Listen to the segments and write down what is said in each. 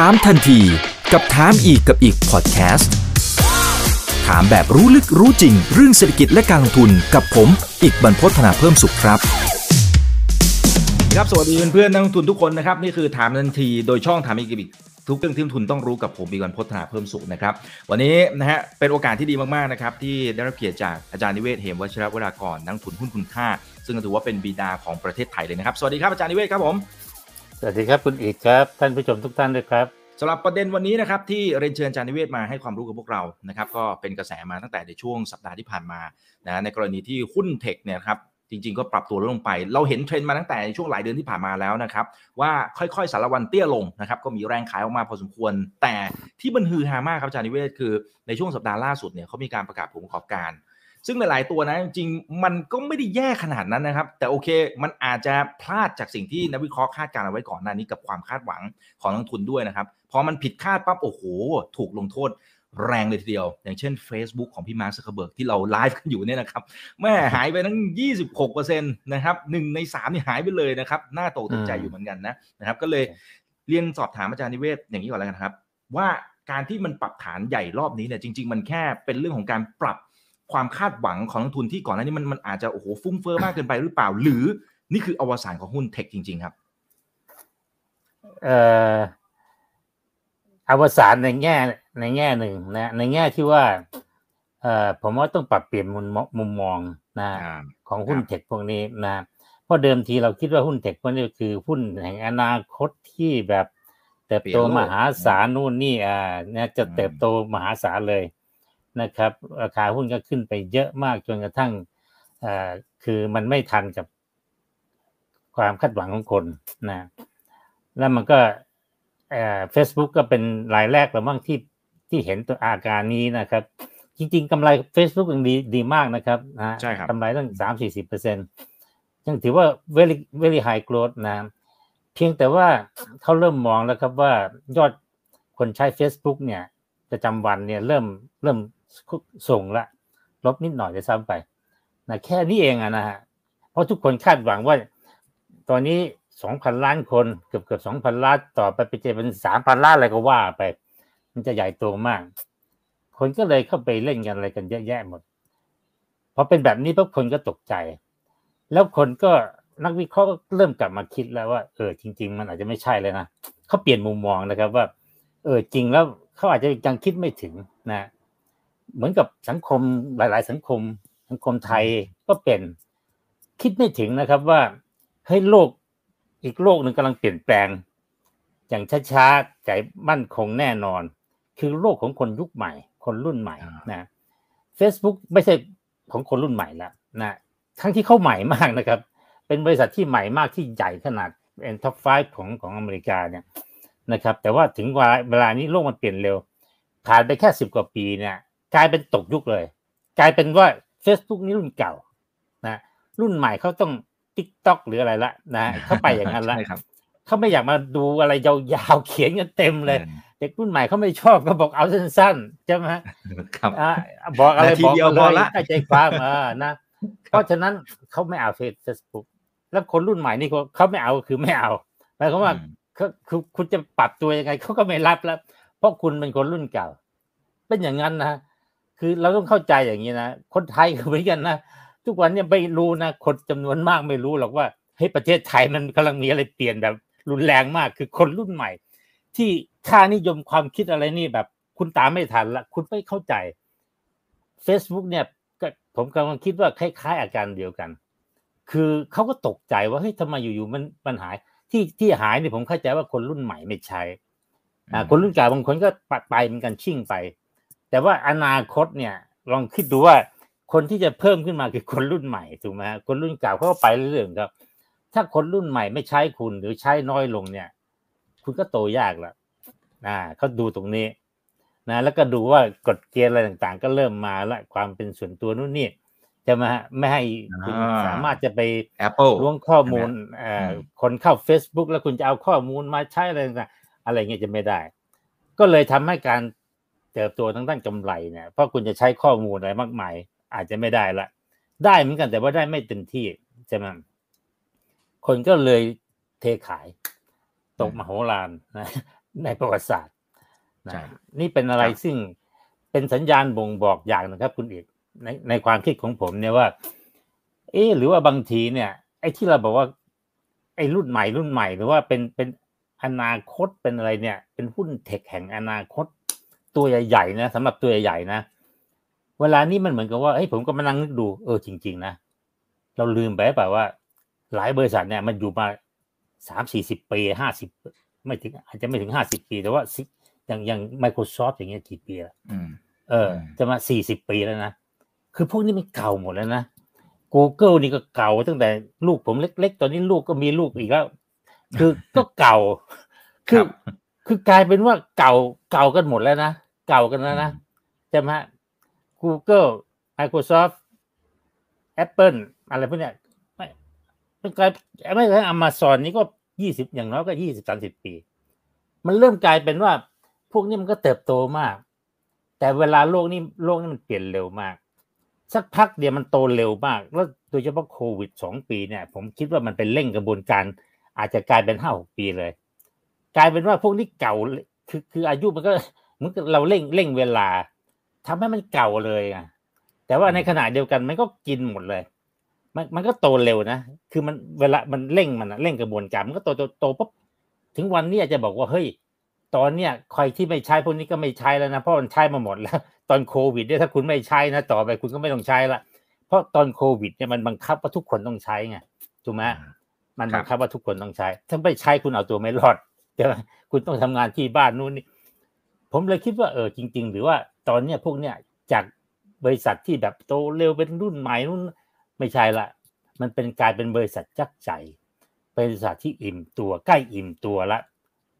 ถามทันทีกับถามอีกกับอีกพอดแคสต์ถามแบบรู้ลึกรู้จริง เรื่องเศรษฐกิจและการลงทุนกับผม อีกบรรพฒนาเพิ่มสุขครับ ครับสวัสดีเพื่อนๆนักลงทุนทุกคนนะครับ นี่คือถามทันทีโดยช่องถามอีกกับอีกทุกเรื่องที่ทุนต้องรู้กับผมบีกรพฒนาเพิ่มสุขนะครับ วันนี้นะฮะเป็นโอกาสที่ดีมากๆนะครับที่ได้รับเกียรติจากอาจารย์นิเวศเหมวัชรวรากรนักทุนหุ้นคุณค่า ซึ่งถือว่าเป็นบิดาของประเทศไทยเลยนะครับ สวัสดีครับอาจารย์นิเวศครับผม วัสดีครับคุณอีกครับ ท่านผู้ชมทุกท่านด้วยครับสำหรับประเด็นวันนี้นะครับที่เรียนเชิญอาจารย์นิเวศมาให้ความรู้กับพวกเรานะครับก็เป็นกระแสมาตั้งแต่ในช่วงสัปดาห์ที่ผ่านมานะในกรณีที่หุ้นเทคเนี่ยครับจริง ๆ ก็ปรับตัวลดลงไป เราเห็นเทรนด์มาตั้งแต่ช่วงหลายเดือนที่ผ่านมาแล้วนะครับว่าค่อยๆสารวันเตี้ยลงนะครับก็มีแรงขายออกมาพอสมควร แต่ที่มันฮือฮามากครับอาจารย์นิเวศคือในช่วงสัปดาห์ล่าสุดเนี่ยเขามีการประกาศผลประกอบการ ซึ่งหลาย ๆ ตัวนะจริงๆมันก็ไม่ได้แย่ขนาดนั้นนะครับ แต่โอเคมันอาจจะพลาดจากสิ่งที่นักวิเคราะห์คาดการเอาไว้ก่อนหน้านี้กับความคาดหวังของนักลงทุนด้วยนะครับพอมันผิดคาดปั๊บโอ้โห ถูกลงโทษแรงเลยทีเดียว อย่างเช่น Facebook ของพี่มาร์คซักเคอร์เบิร์กที่เราไลฟ์กันอยู่เนี่ยนะครับแหมหายไปทั้ง 26%นะครับหนึ่งในสามนี่หายไปเลยนะครับน่าตกใจอยู่เหมือนกันนะนะครับ ก็เลยเรียนสอบถามอาจารย์นิเวศน์อย่างนี้ก่อนแล้วกันครับ ว่าการที่มันปรับฐานใหญ่รอบนี้เนี่ยจริง ๆ มันแค่เป็นเรื่องของการปรับ ความคาดหวังของนักทุนที่ก่อนหน้านี้มันมันอาจจะโอ้โหฟุ้งเฟ้อมากเกินไปหรือเปล่า หรือนี่คืออวสานของหุ้นเทคจริง ๆ ครับเอ่ออวสานในแง่ในแง่หนึ่งนะ ในแง่ที่ว่าเอ่อผมว่าต้องปรับเปลี่ยนมุมมุมมองนะของหุ้นเทคพวกนี้นะเพราะเดิมทีเราคิดว่าหุ้นเทคพวกนี้คือหุ้นแห่งอนาคตที่แบบเติบโตมหาศาลนู่นนี่อ่าเนี่ยจะเติบโตมหาศาลเลย นะครับราคาหุ้นก็ขึ้นไปเยอะมากจนกระทั่งอ่าคือมันไม่ทันกับความคาดหวังของคนนะแล้วมันก็เฟซบุ๊กก็เป็นรายแรกแล้วมั้งที่ที่เห็นตัวอาการนี้นะครับ จริง ๆกำไร Facebook ยังดีดีมากนะครับนะใช่ครับกำไรตั้งสามสี่สิบเปอร์เซ็นต์ยังถือว่า very very high growth นะเพียงแต่ว่าเขาเริ่มมองแล้วครับว่ายอดคนใช้ Facebook เนี่ยประจำวันเนี่ยเริ่มเริ่ม ส่งละลบนิดหน่อยจะซ้ำไปนะแค่นี้เองอะนะฮะเพราะทุกคนคาดหวังว่า ตอนนี้สองพันล้านคนเกือบเกือบสองพันล้านต่อไปไปเจเป็นสามพันล้านอะไรก็ว่าไป มันจะใหญ่โตมาก คนก็เลยเข้าไปเล่นกันอะไรกันเยอะแยะหมดพอเป็นแบบนี้ปุ๊บคนก็ตกใจ แล้วคนก็นักวิเคราะห์ก็เริ่มกลับมาคิดแล้วว่าเออจริง ๆ มันอาจจะไม่ใช่เลยนะเขาเปลี่ยนมุมมองนะครับว่า เออจริงแล้วเขาอาจจะยังคิดไม่ถึงนะ เหมือนกับสังคมหลาย ๆ สังคม สังคมไทยก็เป็น คิดไม่ถึงนะครับว่าให้โลกอีกโลกหนึ่งกำลังเปลี่ยนแปลง อย่างช้าๆใจมั่นคงแน่นอน คือโลกของคนยุคใหม่ คนรุ่นใหม่นะ Facebook ไม่ใช่ของคนรุ่นใหม่แล้วนะทั้งที่เขาใหม่มากนะครับ เป็นบริษัทที่ใหม่มากที่ใหญ่ขนาดเป็น top five ของของอเมริกาเนี่ยนะครับ แต่ว่าถึงเวลานี้โลกมันเปลี่ยนเร็วผ่านไปแค่สิบกว่าปีเนี่ย กลายเป็นตกยุคเลย กลายเป็นว่า Facebook นี่รุ่นเก่านะรุ่นใหม่เขาต้อง TikTok หรืออะไรละนะเขาไปอย่างนั้นละเขาไม่อยากมาดูอะไรยาวๆเขียนกันเต็มเลย เด็กรุ่นใหม่เขาไม่ชอบก็บอกเอาสั้นๆใช่ไหมครับบอกอะไรบอกเลยใจความอ่านะเพราะฉะนั้นเขาไม่เอาเฟซบุ๊กแล้วคนรุ่นใหม่นี่เขาไม่เอาคือไม่เอาหมายความว่าคือคุณจะปรับตัวยังไงเขาก็ไม่รับแล้ว เพราะคุณเป็นคนรุ่นเก่า เป็นอย่างนั้นนะ คือเราต้องเข้าใจอย่างนี้นะ คนไทยก็เหมือนกันนะ ทุกวันเนี่ยไม่รู้นะ คนจำนวนมากไม่รู้หรอกว่าเฮ้ยประเทศไทยมันกำลังมีอะไรเปลี่ยนแบบรุนแรงมาก คือคนรุ่นใหม่ ที่ค่านิยมความคิดอะไรนี่แบบ คุณตามไม่ทันละ คุณไม่เข้าใจ Facebook เนี่ยผมกำลังคิดว่าคล้ายๆ อาการเดียวกัน คือเขาก็ตกใจว่าเฮ้ยทำไมอยู่ๆมันมันหาย ที่ที่หายเนี่ยผมเข้าใจว่าคนรุ่นใหม่ไม่ใช้อ่าคนรุ่นเก่าบางคนก็ปัดไปเหมือนกันชิ่งไป แต่ว่าอนาคตเนี่ย ลองคิดดูว่าคนที่จะเพิ่มขึ้นมาคือคนรุ่นใหม่ถูกไหมคนรุ่นเก่าเขาก็ไปเรื่อยๆครับ ถ้าคนรุ่นใหม่ไม่ใช้คุณหรือใช้น้อยลงเนี่ย คุณก็โตยากละนะเขาดูตรงนี้นะแล้วก็ดูว่ากฎเกณฑ์อะไรต่างๆ ก็เริ่มมาละความเป็นส่วนตัวนู่นนี่จะมาไม่ให้คุณสามารถจะไป Apple ล้วงข้อมูลคนเข้า Facebook แล้วคุณจะเอาข้อมูลมาใช้อะไรต่างๆอะไรเงี้ยจะไม่ได้ ก็เลยทำให้การ เติบโตทั้งด้านกำไรเนี่ยเพราะคุณจะใช้ข้อมูลอะไรมากมาย อาจจะไม่ได้ละ ได้เหมือนกันแต่ว่าได้ไม่เต็มที่ใช่ไหมคนก็เลยเทขายตกมโหฬารนะในประวัติศาสตร์นะใช่นี่เป็นอะไรครับซึ่งเป็นสัญญาณบ่งบอกอย่างนะครับ คุณเอกในในความคิดของผมเนี่ยว่า เอ๊ะหรือว่าบางทีเนี่ย ไอ้ที่เราบอกว่า ไอ้รุ่นใหม่รุ่นใหม่ หรือว่าเป็นเป็นอนาคตเป็นอะไรเนี่ย เป็นหุ้นเทคแห่งอนาคต ตัวใหญ่ๆนะสำหรับตัวใหญ่ๆนะ เวลานี้มันเหมือนกับว่าเฮ้ยผมก็มานั่งนึกดูเออจริง ๆ นะ เราลืมไปเปล่าว่า หลายบริษัทเนี่ยมันอยู่มาสามสี่สิบปีห้าสิบไม่ถึง อาจจะไม่ถึงห้าสิบปี แต่ว่าสิอย่างอย่าง Microsoft อย่างเงี้ยกี่ปีละอืมเอออืมจะมาสี่สิบปีแล้วนะ คือพวกนี้มันเก่าหมดแล้วนะ Google นี่ก็เก่าตั้งแต่ลูกผมเล็ก ๆ ตอนนี้ลูกก็มีลูกอีกแล้ว คือก็เก่า คือครับคือกลายเป็นว่าเก่าเก่ากันหมดแล้วนะ เก่ากันแล้วนะใช่ไหมฮะ Google Microsoft Apple อะไรพวกเนี้ยไม่เป็นกลายไม่ใช่ Amazon นี่ก็ยี่สิบอย่างน้อยก็ยี่สิบสามสิบปี มันเริ่มกลายเป็นว่า พวกนี้มันก็เติบโตมาก แต่เวลาโลกนี้โลกนี้มันเปลี่ยนเร็วมาก สักพักเดียวมันโตเร็วมาก แล้วโดยเฉพาะโควิดสองปีเนี่ย ผมคิดว่ามันเป็นเร่งกระบวนการ อาจจะกลายเป็นห้าหกปีเลย กลายเป็นว่าพวกนี้เก่าคือคืออายุมันก็เห มือนกับเราเร่งเร่งเวลาทำให้มันเก่าเลยอะ แต่ว่าในขณะเดียวกันมันก็กินหมดเลย มันมันก็โตเร็วนะ คือมันเวลามันเร่งมันอะเร่งกระบวนการมันก็โตโตโตปุ๊บถึงวันนี้อาจจะบอกว่าเฮ้ยตอนเนี้ยใครที่ไม่ใช้พวกนี้ก็ไม่ใช้แล้วนะเพราะมันใช้มาหมดแล้ว ตอนโควิดเนี่ยถ้าคุณไม่ใช้นะต่อไปคุณก็ไม่ต้องใช้ละเพราะตอนโควิดเนี่ยมันบังคับว่าทุกคนต้องใช้ไงถูกไหมมันบังคับว่าทุกคนต้องใช้ ถ้าไม่ใช้คุณเอาตัวไม่รอดใช่ไหมคุณต้องทำงานที่บ้านนู่นนี่ ผมเลยคิดว่าเออจริง ๆ หรือว่าตอนเนี้ยพวกเนี้ยจากบริษัทที่แบบโตเร็วเป็นรุ่นใหม่นู่นไม่ใช่ละ มันเป็นกลายเป็นบริษัทจักใจบริษัทที่อิ่มตัวใกล้อิ่มตัวละ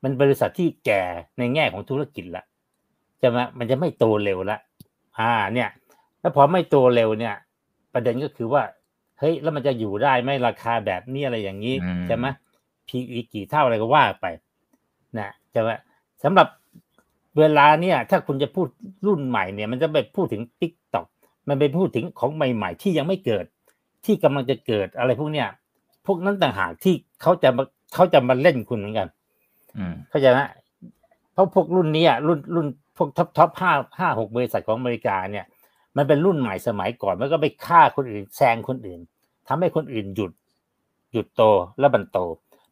มันบริษัทที่แก่ในแง่ของธุรกิจละใช่ไหมมันจะไม่โตเร็วละอ่าเนี่ย แล้วพอไม่โตเร็วเนี่ย ประเด็นก็คือว่าเฮ้ยแล้วมันจะอยู่ได้ไหมราคาแบบนี้อะไรอย่างนี้อืมใช่ไหม PE กี่เท่าอะไรก็ว่าไปนะใช่ไหมสำหรับ เวลาเนี่ย ถ้าคุณจะพูดรุ่นใหม่เนี่ย มันจะไปพูดถึง t ิ k t o k มันไปพูดถึงของใหม่ ๆ ที่ยังไม่เกิด ที่กำลังจะเกิดอะไรพวกเนี้ยพวกนั้นต่างหากที่เขาจะมาเขาจะมาเล่นคุณเหมือนกัน อืมเข้าใจไหมเพราะพวกรุ่นนี้อะรุ่นรุ่นพวก top top ห้าห้าหกบริษัทของอเมริกาเนี่ย มันเป็นรุ่นใหม่สมัยก่อนมันก็ไปฆ่าคนอื่นแซงคนอื่นทำให้คนอื่นหยุด หยุดโตแล้วมันโต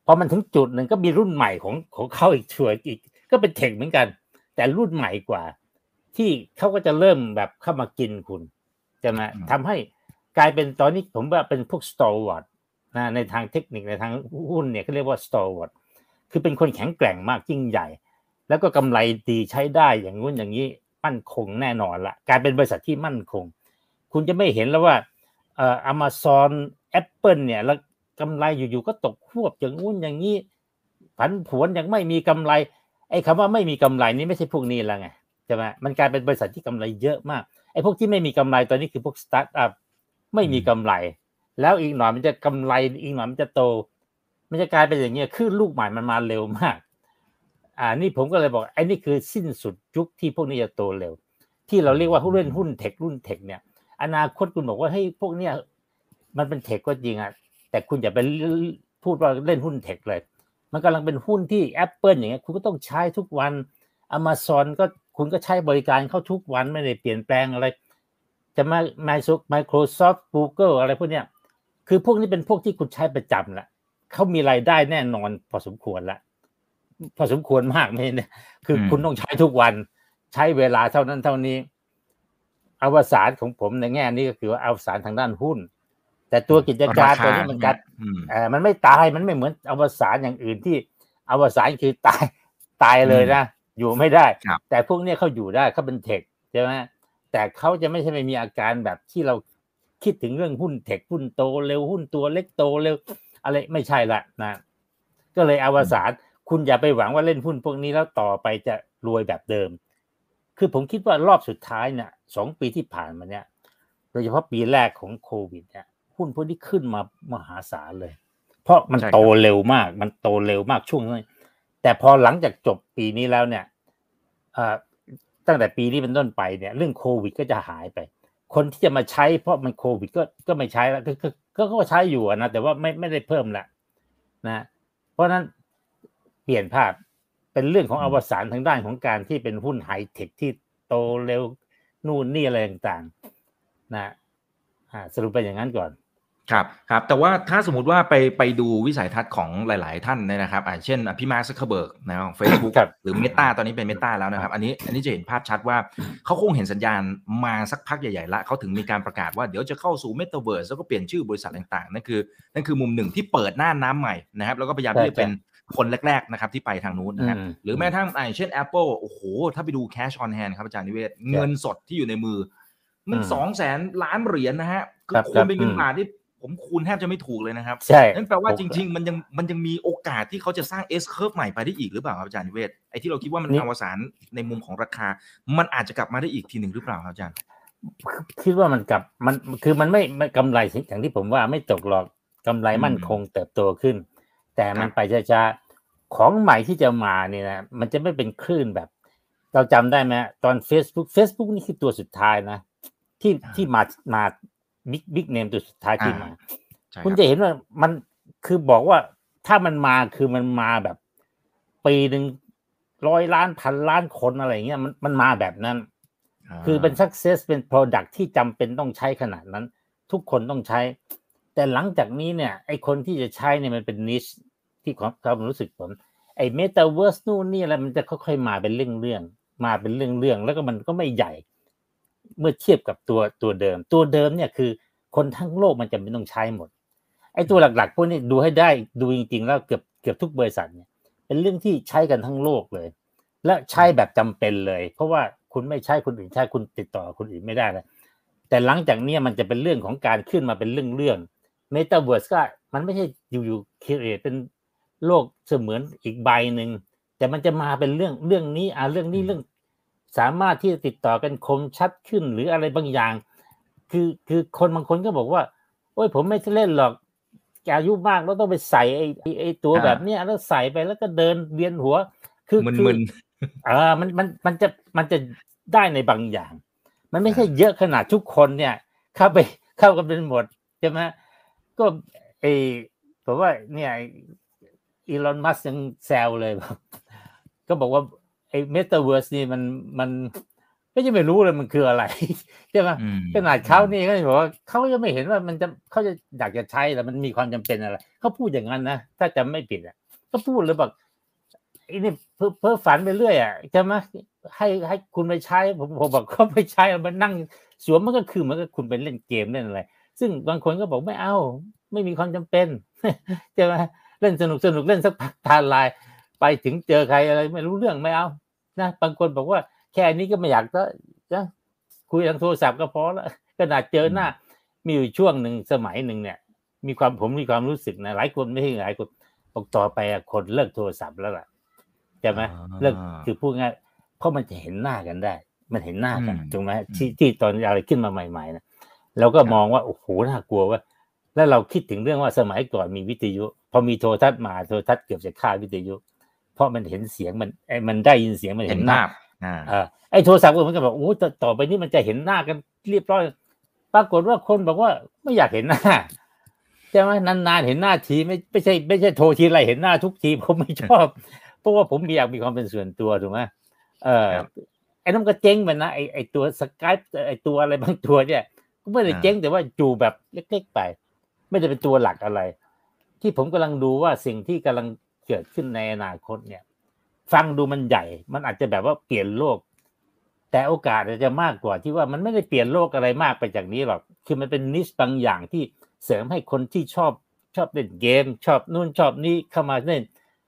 พอมันถึงจุดหนึ่งก็มีรุ่นใหม่ของของเขาอีกช่วยอีก ก็เป็น tech เหมือนกัน แต่รุ่นใหม่กว่า ที่เขาก็จะเริ่มแบบเข้ามากินคุณใช่ไหมอืมทำให้กลายเป็นตอนนี้ผมว่าเป็นพวก stalwart นะในทางเทคนิคในทางหุ้นเนี่ยเขาเรียกว่า stalwart คือเป็นคนแข็งแกร่งมากยิ่งใหญ่ แล้วก็กำไรดีใช้ได้อย่างงู้นอย่างนี้มั่นคงแน่นอนละกลายเป็นบริษัทที่มั่นคง คุณจะไม่เห็นแล้วว่าเอ่อ Amazon Apple เนี่ยแล้วกำไรอยู่ๆก็ตกควบอย่างงู้นอย่างนี้ผันผวนยังไม่มีกำไร ไอ้คำว่าไม่มีกำไรนี่ไม่ใช่พวกนี้แล้วไงใช่ไหมมันกลายเป็นบริษัทที่กำไรเยอะมากไอ้พวกที่ไม่มีกำไรตอนนี้คือพวกสตาร์ทอัพไม่มีกำไร แล้วอีกหน่อยมันจะกำไรอีกหน่อยมันจะโต มันจะกลายเป็นอย่างเงี้ยขึ้นลูกใหม่มันมาเร็วมาก อ่านี่ผมก็เลยบอกไอ้นี่คือสิ้นสุดยุคที่พวกนี้จะโตเร็ว ที่เราเรียกว่าหุ้นเล่นหุ้นเทครุ่นเทคเนี่ย อนาคตคุณบอกว่าเฮ้ยพวกเนี้ยมันเป็นเทคก็จริงอะแต่คุณอย่าไปพูดว่าเล่นหุ้นเทคเลย มันกำลังเป็นหุ้นที่ Apple อย่างเงี้ยคุณก็ต้องใช้ทุกวัน Amazon ก็คุณก็ใช้บริการเข้าทุกวันไม่ได้เปลี่ยนแปลงอะไร จะมา Microsoft Google อะไรพวกเนี้ยคือพวกนี้เป็นพวกที่คุณใช้ประจำละเขามีรายได้แน่นอนพอสมควรละพอสมควรมากไม่เนี่ยคืออมคุณต้องใช้ทุกวัน ใช้เวลาเท่านั้นเท่านี้อวสานของผมในแง่นี้ก็คือว่าอวสานทางด้านหุ้น แต่ตัวกิจการตัวนี้มันกัดอืมเออมันไม่ตายมันไม่เหมือนอวสานอย่างอื่นที่อวสานคือตายตายเลยนะอยู่ไม่ได้ครับแต่พวกเนี้ยเขาอยู่ได้เขาเป็นเทคใช่ไหมแต่เขาจะไม่ใช่ไม่มีอาการแบบที่เราคิดถึงเรื่องหุ้นเทคหุ้นโตเร็วหุ้นตัวเล็กโตเร็ว อะไรไม่ใช่ละนะก็เลยอวสานคุณอย่าไปหวังว่าเล่นหุ้นพวกนี้แล้วต่อไปจะรวยแบบเดิม คือผมคิดว่ารอบสุดท้ายเนี่ยสองปีที่ผ่านมาเนี่ยโดยเฉพาะปีแรกของโควิดเนี่ย หุ้นพวกนี้ขึ้นมามหาศาลเลย เพราะมันใช่ครับโตเร็วมาก มันโตเร็วมากช่วงนั้นแต่พอหลังจากจบปีนี้แล้วเนี่ยเอ่อตั้งแต่ปีนี้เป็นต้นไปเนี่ย เรื่องโควิดก็จะหายไป คนที่จะมาใช้เพราะมันโควิดก็ก็ไม่ใช้แล้วก็ก็ก็ก็ใช้อยู่อะนะแต่ว่าไม่ไม่ได้เพิ่มละนะเพราะฉะนั้นเปลี่ยนภาพเป็นเรื่องของอวสานทางด้านของการที่เป็นหุ้นไฮเทคที่โตเร็วนู่นนี่อะไรต่างๆนะอ่าสรุปเป็นอย่างนั้นก่อน ครับครับแต่ว่าถ้าสมมติว่าไปไปดูวิสัยทัศน์ของหลาย ๆ ท่านเนี่ยนะครับอ่าเช่นพี่มาร์คซักเคอร์เบิร์กนะของ Facebook ครับหรือ Meta ตอนนี้เป็น Meta แล้วนะครับ อันนี้อันนี้จะเห็นภาพชัดว่าเขาคงเห็นสัญญาณมาสักพักใหญ่ ๆ ละเขาถึงมีการประกาศว่าเดี๋ยวจะเข้าสู่เมตาเวิร์สแล้วก็เปลี่ยนชื่อบริษัทต่าง ๆ นั่นคือนั่นคือมุมหนึ่งที่เปิดหน้าน้ำใหม่นะครับแล้วก็พยายามที่จะเป็นคนแรก ๆ นะครับที่ไปทางนู้นนะครับอืมหรือแม้กระทั่งอ่าเช่น Apple โอ้โหถ้าไปดู cash on hand ครับอาจารย์นิเวศเงินสดที่อยู่ในมือ มันอืมสองแสนล้านเหรียญนะฮะคือครับคูณเป็นเงินอืมบาทที่ ผมคูณแทบจะไม่ถูกเลยนะครับใช่นั่นแปลว่าจริง ๆ มันยังมันยังมีโอกาสที่เขาจะสร้าง S curve ใหม่ไปได้อีกหรือเปล่าครับอาจารย์นิเวศไอ้ที่เราคิดว่ามันนี่อวสานในมุมของราคา มันอาจจะกลับมาได้อีกทีหนึ่งหรือเปล่าครับอาจารย์ คิดว่ามันกลับมันคือมันไม่ไม่กำไรอย่างที่ผมว่าไม่ตกหรอกกำไรมั่นคงเติบโตขึ้น แต่มันไปช้าๆของใหม่ที่จะมาเนี่ยนะมันจะไม่เป็นคลื่นแบบ เราจำได้ไหมตอน Facebook Facebook นี่คือตัวสุดท้ายนะที่อ่าที่มามา บิ๊กบิ๊กเนมตัวสุดท้ายที่มาใช่คุณรับจะเห็นว่ามันคือบอกว่าถ้ามันมาคือมันมาแบบ ปีหนึ่งร้อยล้านพันล้านคนอะไรเงี้ยมันมันมาแบบนั้น คือเป็น success เป็น product ที่จำเป็นต้องใช้ขนาดนั้น ทุกคนต้องใช้ แต่หลังจากนี้เนี่ยไอคนที่จะใช้เนี่ยมันเป็น niche ที่ความความรู้สึกผมไอ metaverse นู่นนี่อะไรมันจะค่อยๆมาเป็นเรื่องๆมาเป็นเรื่องๆแล้วก็มันก็ไม่ใหญ่ เมื่อเทียบกับตัวตัวเดิม ตัวเดิมเนี่ยคือ คนทั้งโลกมันจำเป็นต้องใช้หมดไอ้ตัวหลักๆพวกนี้ดูให้ได้ดูจริงๆ แล้วเกือบเกือบทุกบริษัทเนี่ย เป็นเรื่องที่ใช้กันทั้งโลกเลย และใช้แบบจำเป็นเลย เพราะว่าคุณไม่ใช้คนอื่นใช้คุณติดต่อคนอื่นไม่ได้นะแต่หลังจากเนี้ยมันจะเป็นเรื่องของการขึ้นมาเป็นเรื่องเรื่องเมตาเวิร์สก็มันไม่ใช่อยู่ๆคิดเป็นโลกเสมือนอีกใบหนึ่งแต่มันจะมาเป็นเรื่องเรื่องนี้อ่าเรื่องนี้เรื่อง สามารถที่จะติดต่อกันคมชัดขึ้นหรืออะไรบางอย่าง คือคือคนบางคนก็บอกว่า โอ้ยผมไม่เล่นหรอกอายุมากแล้วต้องไปใส่ไอ้ไอ้ไอ้ตัวอ่าแบบเนี้ยแล้วใส่ไปแล้วก็เดินเวียนหัว คือมึนคืมึอนอ่ามันมันมันจะมันจะได้ในบางอย่าง มันไม่ใช่เยอะขนาดทุกคนเนี่ย เข้าไปเข้ากันเป็นหมดใช่ไหมก็ไอผมว่าเนี่ยอีลอนมัสยังแซวเลยบอกก็บอกว่า ไอ้เมตาเวิร์สนี่มันมันก็ยังไม่รู้เลยมันคืออะไรใช่ไหมอืมขนาดเขานี่ก็บอกว่าเขายังไม่เห็นว่ามันจะเขาจะอยากจะใช้แต่มันมีความจำเป็นอะไรเขาพูดอย่างนั้นนะถ้าจำไม่ผิดอะก็พูดเลยบอกไอ้นี่เพ้อเพ้อฝันไปเรื่อยอะใช่ไหมให้ให้คุณไปใช้ผมผมบอกเขาไปใช้แล้วมันนั่งสวมมันก็คือเหมันก็คุณเป็นเล่นเกมเล่นอะไร ซึ่งบางคนก็บอกไม่เอาไม่มีความจำเป็นใช่ไหมเล่นสนุกสนุกเล่นสักพักทานไลน์ไปถึงเจอใครอะไรไม่รู้เรื่องไม่เอา นะบางคนบอกว่าแค่นี้ก็ไม่อยากจะจะคุยทางโทรศัพท์ก็พอแล้วขนาดเจอหน้า มีอยู่ช่วงหนึ่งสมัยหนึ่งเนี่ย มีความผมมีความรู้สึกนะหลายคนไม่ใช่หลายคนบอกต่อไปอะคนเลิกโทรศัพท์แล้วล่ะใช่ไหมอ่าเลิกคือพูดง่ายเพราะมันจะเห็นหน้ากันได้ มันเห็นหน้ากันอืมถูกไหมอืมที่ที่ตอนอะไรขึ้นมาใหม่ๆนะเราก็ครับมองว่าโอ้โหน่ากลัวว่า แล้วเราคิดถึงเรื่องว่าสมัยก่อนมีวิทยุ พอมีโทรทัศน์มาโทรทัศน์เกือบจะฆ่าวิทยุ เพราะมันเห็นเสียงมันไอ้มันได้ยินเสียงมันเห็เห็นนหน้าภาพอ่าเออไอ้โทรศัพท์ก็เหมือนกันบอกโอ้ต่อต่อไปนี้มันจะเห็นหน้ากันเรียบร้อยปรากฏว่าคนบอกว่าไม่อยากเห็นหน้าใช่ไหมนานๆเห็นหน้าทีไม่ไม่ใช่ ไม่ใช่โทรทีไรเห็นหน้าทุกทีผมไม่ชอบเพราะว่าผมอยากมีความเป็นส่วนตัวถูกไหมเออครับไอ้นั่นก็เจ๊งไปนะไอ้ไอ้ตัวสกายไอ้ตัวอะไรบางตัวเนี่ยก็ไม่ได้เจ๊งแต่ว่าจูแบบเล็กๆไป ไม่ได้เป็นตัวหลักอะไร ที่ผมกำลังดูว่าสิ่งที่กำลัง เกิดขึ้นในอนาคตเนี่ย ฟังดูมันใหญ่ มันอาจจะแบบว่าเปลี่ยนโลก แต่โอกาสอาจจะมากกว่าที่ว่ามันไม่ได้เปลี่ยนโลกอะไรมากไปจากนี้หรอก คือมันเป็นนิสบางอย่างที่เสริมให้คนที่ชอบชอบเล่นเกม ชอบนู่นชอบนี่เข้ามาเล่น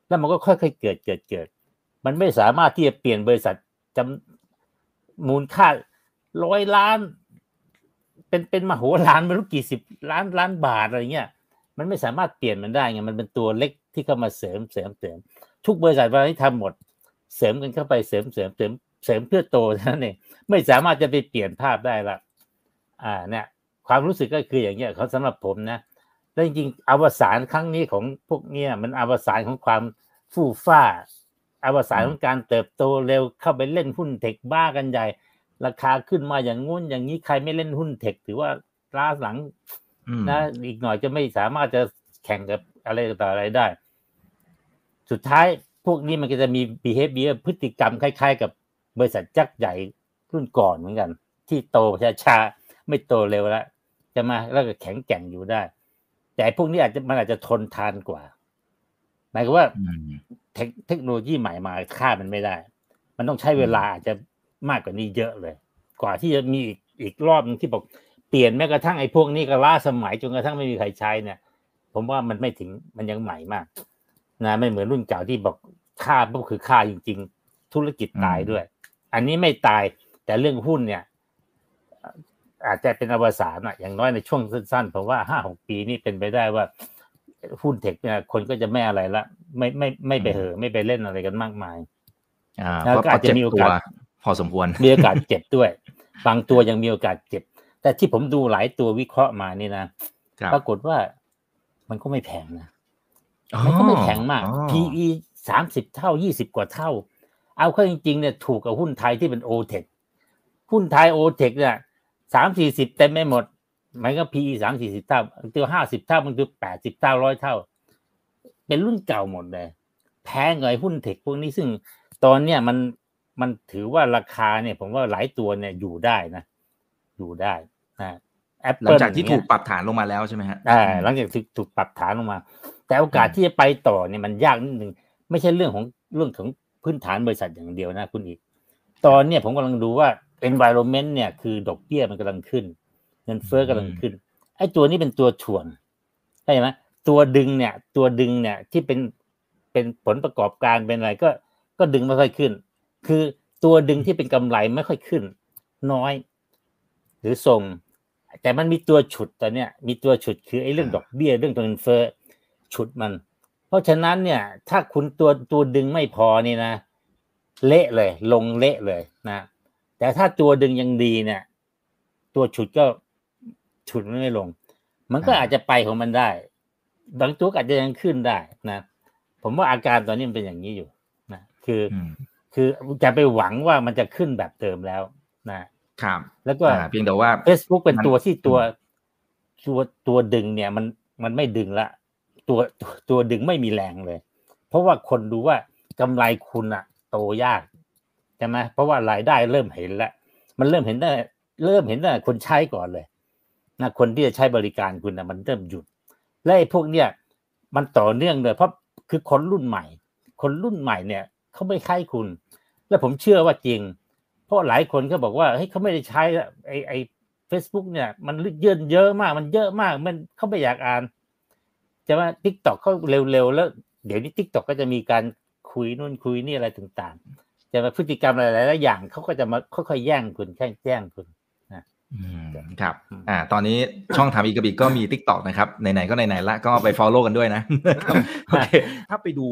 แล้วมันก็ค่อยๆเกิดเกิดเกิด มันไม่สามารถที่จะเปลี่ยนบริษัทจำมูลค่าร้อยล้าน เป็นเป็นมโหฬารไม่รู้กี่สิบล้านล้านบาทอะไรเงี้ยมันไม่สามารถเปลี่ยนมันได้ไงมันเป็นตัวเล็ก ที่เข้ามาเสริมเสริมเสริม ทุกบริษัทวันนี้ทำหมด เสริมกันเข้าไปเสริมเสริมเสริมเสริมเพื่อโตเท่านั้นเองไม่สามารถจะไปเปลี่ยนภาพได้ละอ่าเนี่ยความรู้สึกก็คืออย่างเงี้ยเขาสำหรับผมนะแล้วจริงๆอวสานครั้งนี้ของพวกเนี้ยมันอวสานของความฟู่ฟ้า อวสานของการเติบโตเร็วเข้าไปเล่นหุ้นเทคบ้ากันใหญ่ ราคาขึ้นมาอย่างงู้นอย่างนี้ใครไม่เล่นหุ้นเทคถือว่าล้าหลังอืมนะอีกหน่อยจะไม่สามารถจะแข่งกับอะไรต่ออะไรได้ สุดท้ายพวกนี้มันก็จะมี behavior พฤติกรรมคล้าย ๆ กับบริษัทยักษ์ใหญ่รุ่นก่อนเหมือนกัน ที่โตช้าๆไม่โตเร็วแล้วจะมาแล้วก็แข็งแกร่งอยู่ได้ แต่พวกนี้อาจจะมันอาจจะทนทานกว่าหมายความว่าอืมเทคเทคโนโลยีใหม่มาฆ่ามันไม่ได้ มันต้องใช้เวลาอาจจะมากกว่านี้เยอะเลย กว่าที่จะมีอีกอีกรอบหนึงที่บอกเปลี่ยนแม้กระทั่งไอ้พวกนี้ก็ล้าสมัยจนกระทั่งไม่มีใครใช้เนี่ย ผมว่ามันไม่ถึงมันยังใหม่มาก นะไม่เหมือนรุ่นเก่าที่บอกฆ่าก็คือฆ่าจริง ๆ ธุรกิจตายด้วย อันนี้ไม่ตายแต่เรื่องหุ้นเนี่ย อาจจะเป็นอวสานอะอย่างน้อยในช่วงสั้นๆผมว่าห้าหกปีนี่เป็นไปได้ว่าหุ้นเทคเนี่ยคนก็จะไม่อะไรละไม่ไม่ไม่ไปเหอะไม่ไปเล่นอะไรกันมากมาย อ่าแล้วก็ก็อาจจะเจ็บมีโอตักาวสพอสมควรมีโอกาสเจ็บด้วย บางตัวยังมีโอกาสเจ็บ แต่ที่ผมดูหลายตัววิเคราะห์มานี่นะครับปรากฏว่ามันก็ไม่แพงนะ มันก็ไม่แพงมากอ๋อ PE สามสิบเท่ายี่สิบกว่าเท่า เอาเข้าจริงๆเนี่ยถูกกับหุ้นไทยที่เป็นโอเทคหุ้นไทยโอเทคเนี่ยสามสี่สิบเต็มไม่หมด มันก็ PE สามสี่สิบเท่าบางตัวห้าสิบเท่าบางตัวแปดสิบเท่าร้อยเท่า เป็นรุ่นเก่าหมดเลย แพงเงยหุ้นเทคพวกนี้ซึ่งตอนเนี้ยมันมันถือว่าราคาเนี่ย ผมว่าหลายตัวเนี่ยอยู่ได้นะ อยู่ได้นะแอปหลัเปิงลจากที่ถูกปรับฐานลงมาแล้วใช่ไหมฮะอ่าหลังจากถูกถูกปรับฐานลงมา แต่โอกาสอืมที่จะไปต่อเนี่ยมันยากนิดนึงไม่ใช่เรื่องของเรื่องของพื้นฐานบริษัทอย่างเดียวนะคุณอีก ตอนเนี่ยผมกำลังดูว่า environment เนี่ยคือดอกเบี้ยมันกำลังขึ้น เงินเฟ้อกำลังขึ้นไอ้ตัวนี้เป็นตัวถ่วงใช่ไหมตัวดึงเนี่ย ตัวดึงเนี่ยที่เป็นเป็นผลประกอบการเป็นอะไรก็ก็ดึงไม่ค่อยขึ้น คือตัวดึงที่เป็นกำไรไม่ค่อยขึ้น น้อย หรือส่งแต่มันมีตัวฉุดตอนเนี้ยมีตัวฉุดคือไอ้เรื่องดอกเบี้ยเรื่องตัวเงินเฟ้อ ฉุดมัน เพราะฉะนั้นเนี่ย ถ้าคุณตัวตัวดึงไม่พอนี่นะ เละเลย ลงเละเลยนะแต่ถ้าตัวดึงยังดีเนี่ย ตัวฉุดก็ฉุดมันไม่ลง มันก็อ่าอาจจะไปของมันได้บางตัวก็อาจจะยังขึ้นได้นะผมว่าอาการตอนนี้มันเป็นอย่างนี้อยู่นะคือออืมคือจะไปหวังว่ามันจะขึ้นแบบเดิมแล้วนะครับ แล้วก็อ่าเพียงแต่ว่า Facebook เป็นมันตัวที่ตัวตัวตัวดึงเนี่ย มันมันไม่ดึงละ ตัวตัวดึงไม่มีแรงเลย เพราะว่าคนดูว่ากำไรคุณอะโตยากใช่ไหมเพราะว่ารายได้เริ่มเห็นแล้วมันเริ่มเห็นได้ เริ่มเห็นได้คนใช้ก่อนเลยนะคนที่จะใช้บริการคุณนะมันเริ่มหยุด และไอ้พวกเนี่ยมันต่อเนื่องเลยเพราะคือคนรุ่นใหม่ คนรุ่นใหม่เนี่ยเขาไม่ใช่คุณ และผมเชื่อว่าจริง เพราะหลายคนก็บอกว่าเฮ้ยเขาไม่ได้ใช้ไอ้ไอเฟซบุ๊กเนี่ย มันเยอะเยอะมากมันเยอะมาก มันเขาไม่อยากอ่าน จะว่า TikTok เขาเร็วๆแล้วเดี๋ยวนี้ TikTok ก็จะมีการคุยนู่นคุยนี่อะไรต่างๆจะมาพฤติกรรมอะไรหลายๆอย่างเขาก็จะมาค่อยๆแย่งคุณแค่แย่งคุณอืมครับอืมอ่า ตอนนี้ช่องถามอีกกับอิกก็มี TikTok นะครับ ไหนๆ ก็ไหนๆ ละ ก็ไป follow กันด้วยนะโอเคถ้าไปดู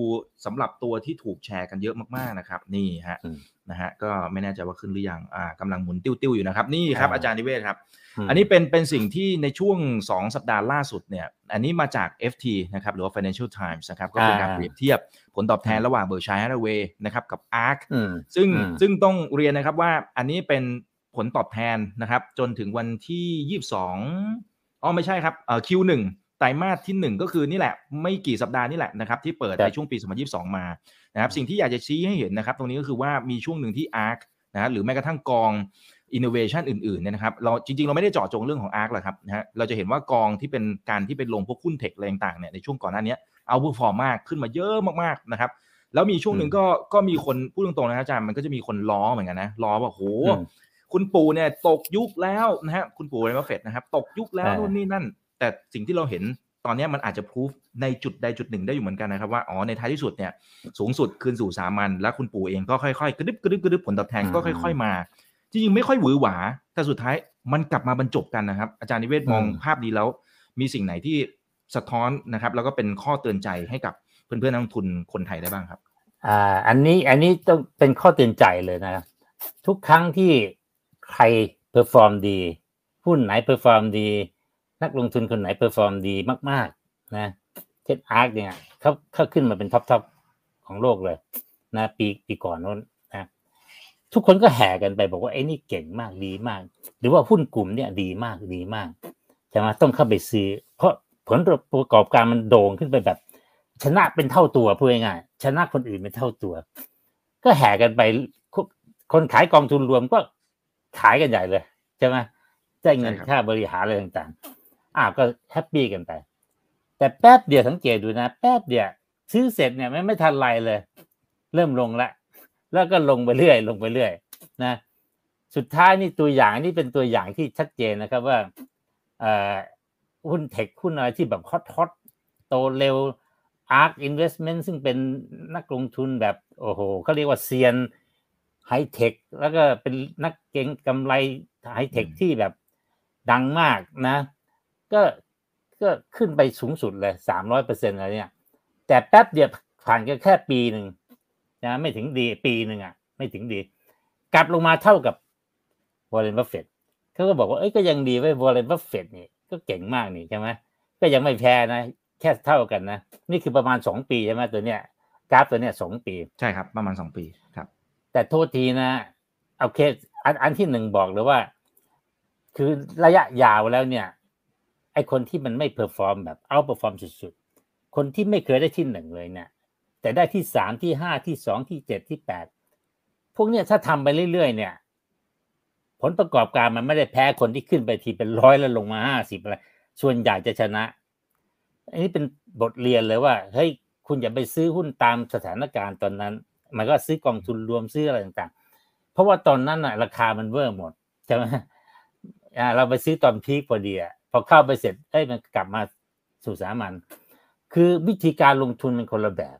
สำหรับตัวที่ถูกแชร์กันเยอะมากๆ นะครับ นี่ฮะอืมนะฮะ ก็ไม่แน่ใจว่าขึ้นหรือยัง อ่ากำลังหมุนติ้วๆ อยู่นะครับ นี่ครับอ่าอาจารย์นิเวศครับม อันนี้เป็นเป็นสิ่งที่ในช่วง 2 สัปดาห์ล่าสุดเนี่ย อันนี้มาจาก FT นะครับหรือว่า Financial Times นะครับ ก็เป็นการอ่าเปรียบเทียบผลตอบแทนระหว่าง Berkshire Hathaway นะครับกับ ARK อืมซึ่งอืมซึ่งต้องเรียนนะครับว่าอันนี้เป็นผลตอบแทนนะครับจนถึงวันที่ 22อ๋อไม่ใช่ครับเอ่อ Q1 ไตรมาสที่ 1 ก็คือนี่แหละไม่กี่สัปดาห์นี่แหละนะครับที่เปิดครับในช่วงปี 2022 มานะครับสิ่งที่อยากจะชี้ให้เห็นนะครับตรงนี้ก็คือว่ามีช่วงหนึ่งที่ ARK นะฮะหรือแม้กระทั่งกอง innovation อื่นๆเนี่ยนะครับเราจริงๆ เราไม่ได้เจาะจงเรื่องของ ARK หรอกครับนะฮะเราจะเห็นว่ากองที่เป็นการที่เป็นลงพวกหุ้น tech อะไรต่างๆเนี่ยในช่วงก่อนหน้านี้เอาเ e อร์ฟอร์มมากขึ้นมาเยอะมากๆนะครับแล้วมีช่วงหนึ่งก็ก็มีคนพูดตรงๆนะครับอาจารย์มันก็จะมีคนล้อเหมือนกันนะล้อว่าโหอืมคุณปู่เนี่ยตกยุคแล้วนะฮะคุณปู่วอร์เรนบัฟเฟตนะครับตกยุคแล้วอ่านู่นู่นนี่นั่น แต่สิ่งที่เราเห็นตอนเนี้ยมันอาจจะพูฟในจุดใดจุดหนึ่งได้อยู่เหมือนกันนะครับว่าอ๋อในท้ายที่สุดเนี่ยสูงสุดคืนสู่สามัญแล้วคุณปู่เองก็ค่อยๆ กระดึบกระดึบกระดึบผลตอบแทนก็ค่อย ๆ มา จริงๆไม่ค่อยหวือหวา แต่สุดท้ายมันกลับมาบรรจบกันนะครับ อาจารย์นิเวศมองอืมภาพนี้แล้ว มีสิ่งไหนที่สะท้อนนะครับ แล้วก็เป็นข้อเตือนใจให้กับเพื่อนๆนักลงทุนคนไทยได้บ้างครับ อ่า อันนี้อันนี้ต้องเป็นข้อเตือนใจเลยนะครับทุกครั้งที่ใคร perform ดีหุ้นไหน perform ดี นักลงทุนคนไหน perform ดีมาก ๆ นะเช่น ARK เนี่ยเขาเขาขึ้นมาเป็น top top ของโลกเลย นะ ปีปีก่อนนู้นนะ ทุกคนก็แห่กันไปบอกว่าไอ้นี่เก่งมากดีมาก หรือว่าหุ้นกลุ่มเนี่ยดีมากดีมากใช่ไหมต้องเข้าไปซื้อ เพราะผลประกอบการมันโด่งขึ้นไปแบบ ชนะเป็นเท่าตัวพูดง่ายๆชนะคนอื่นเป็นเท่าตัว ก็แห่กันไปคนขายกองทุนรวมก็ขายกันใหญ่เลยใช่ไหมได้เงินค่าบริหารอะไรต่างๆอ่าก็ happy กันไป แต่แป๊บเดียวสังเกตดูนะ แป๊บเดียวซื้อเสร็จเนี่ยไม่ไม่ทันไรเลย เริ่มลงละ แล้วก็ลงไปเรื่อย ลงไปเรื่อยนะสุดท้ายนี่ตัวอย่างนี่เป็นตัวอย่างที่ชัดเจนนะครับว่าเอ่อหุ้น tech หุ้นอะไรที่แบบ hot hotโตเร็ว ARK Investment ซึ่งเป็นนักลงทุนแบบ โอ้โหเขาเรียกว่าเซียนไฮเทคแล้วก็เป็นนักเก็งกำไรไฮเทคที่แบบดังมากนะ ก็ก็ขึ้นไปสูงสุดเลยสามร้อยเปอร์เซ็นต์อะไรเนี่ย แต่แป๊บเดียวผ่านกันแค่ปีหนึ่ง นะไม่ถึงดีปีหนึ่งอะ ไม่ถึงดี กลับลงมาเท่ากับวอร์เรนบัฟเฟตเขาก็บอกว่าเอ้ยก็ยังดีไว้วอร์เรนบัฟเฟตนี่ก็เก่งมากนี่ใช่ไหมก็ยังไม่แพ้นะ แค่เท่ากันนะ นี่คือประมาณสองปีใช่ไหมตัวเนี้ยกราฟตัวเนี้ยสองปี ใช่ครับ ประมาณสองปีครับ แต่โทษทีนะโอเคอันอันที่หนึ่งบอกเลยว่า คือระยะยาวแล้วเนี่ย ไอ้คนที่มันไม่ perform แบบ outperform สุดๆ คนที่ไม่เคยได้ที่หนึ่งเลยเนี่ย แต่ได้ที่สามที่ห้าที่สองที่เจ็ดที่แปดพวกเนี้ยถ้าทำไปเรื่อยๆเนี่ย ผลประกอบการมันไม่ได้แพ้คนที่ขึ้นไปทีเป็นร้อยแล้วลงมาห้าสิบอะไรส่วนใหญ่จะชนะ อันนี้เป็นบทเรียนเลยว่าเฮ้ยคุณอย่าไปซื้อหุ้นตามสถานการณ์ตอนนั้นมันก็ซื้อกองทุนรวมซื้ออะไรต่างๆ เพราะว่าตอนนั้นน่ะ ราคามันเวอร์หมดใช่ไหมเราไปซื้อตอน peak พอดีอะพอเข้าไปเสร็จเอ้ยมันกลับมาสู่สามัญคือวิธีการลงทุนมันคนละแบบ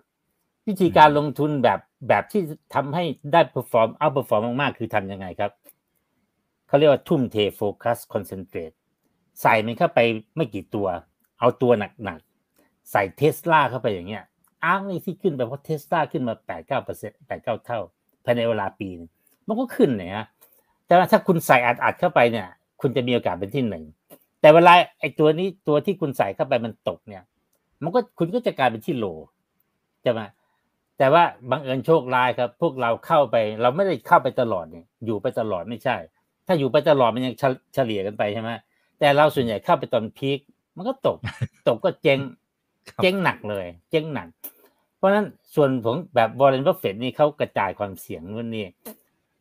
วิธีการลงทุนแบบแบบที่ทำให้ได้ perform outperform มากๆ คือทำยังไงครับ เขาเรียกว่าทุ่มเทโฟกัส concentrate ใส่มันเข้าไปไม่กี่ตัว เอาตัวหนักๆ ใส่เทสลาเข้าไปอย่างเงี้ย ARK นี่ที่ขึ้นไปเพราะเทสลาขึ้นมาแปดเก้าเปอร์เซ็นต์แปดเก้าเท่าภายในเวลาปีนึงมันก็ขึ้นเนี่ยฮะแต่ว่าถ้าคุณใส่อัดๆเข้าไปเนี่ย คุณจะมีโอกาสเป็นที่หนึ่งแต่เวลาไอ้ตัวนี้ตัวที่คุณใส่เข้าไปมันตกเนี่ย มันก็คุณก็จะกลายเป็นที่โหล่ใช่ไหม แต่ว่าบังเอิญโชคร้ายครับ พวกเราเข้าไป เราไม่ได้เข้าไปตลอดเนี่ยอยู่ไปตลอดไม่ใช่ ถ้าอยู่ไปตลอดมันยังเฉลี่ยกันไปใช่ไหมแต่เราส่วนใหญ่เข้าไปตอน peak มันก็ตก ตกก็เจ๊งเจ๊งหนักเลย เจ๊งหนัก เพราะฉะนั้นส่วนของแบบวอร์เรนบัฟเฟตนี่เขากระจายความเสี่ยงวันนี้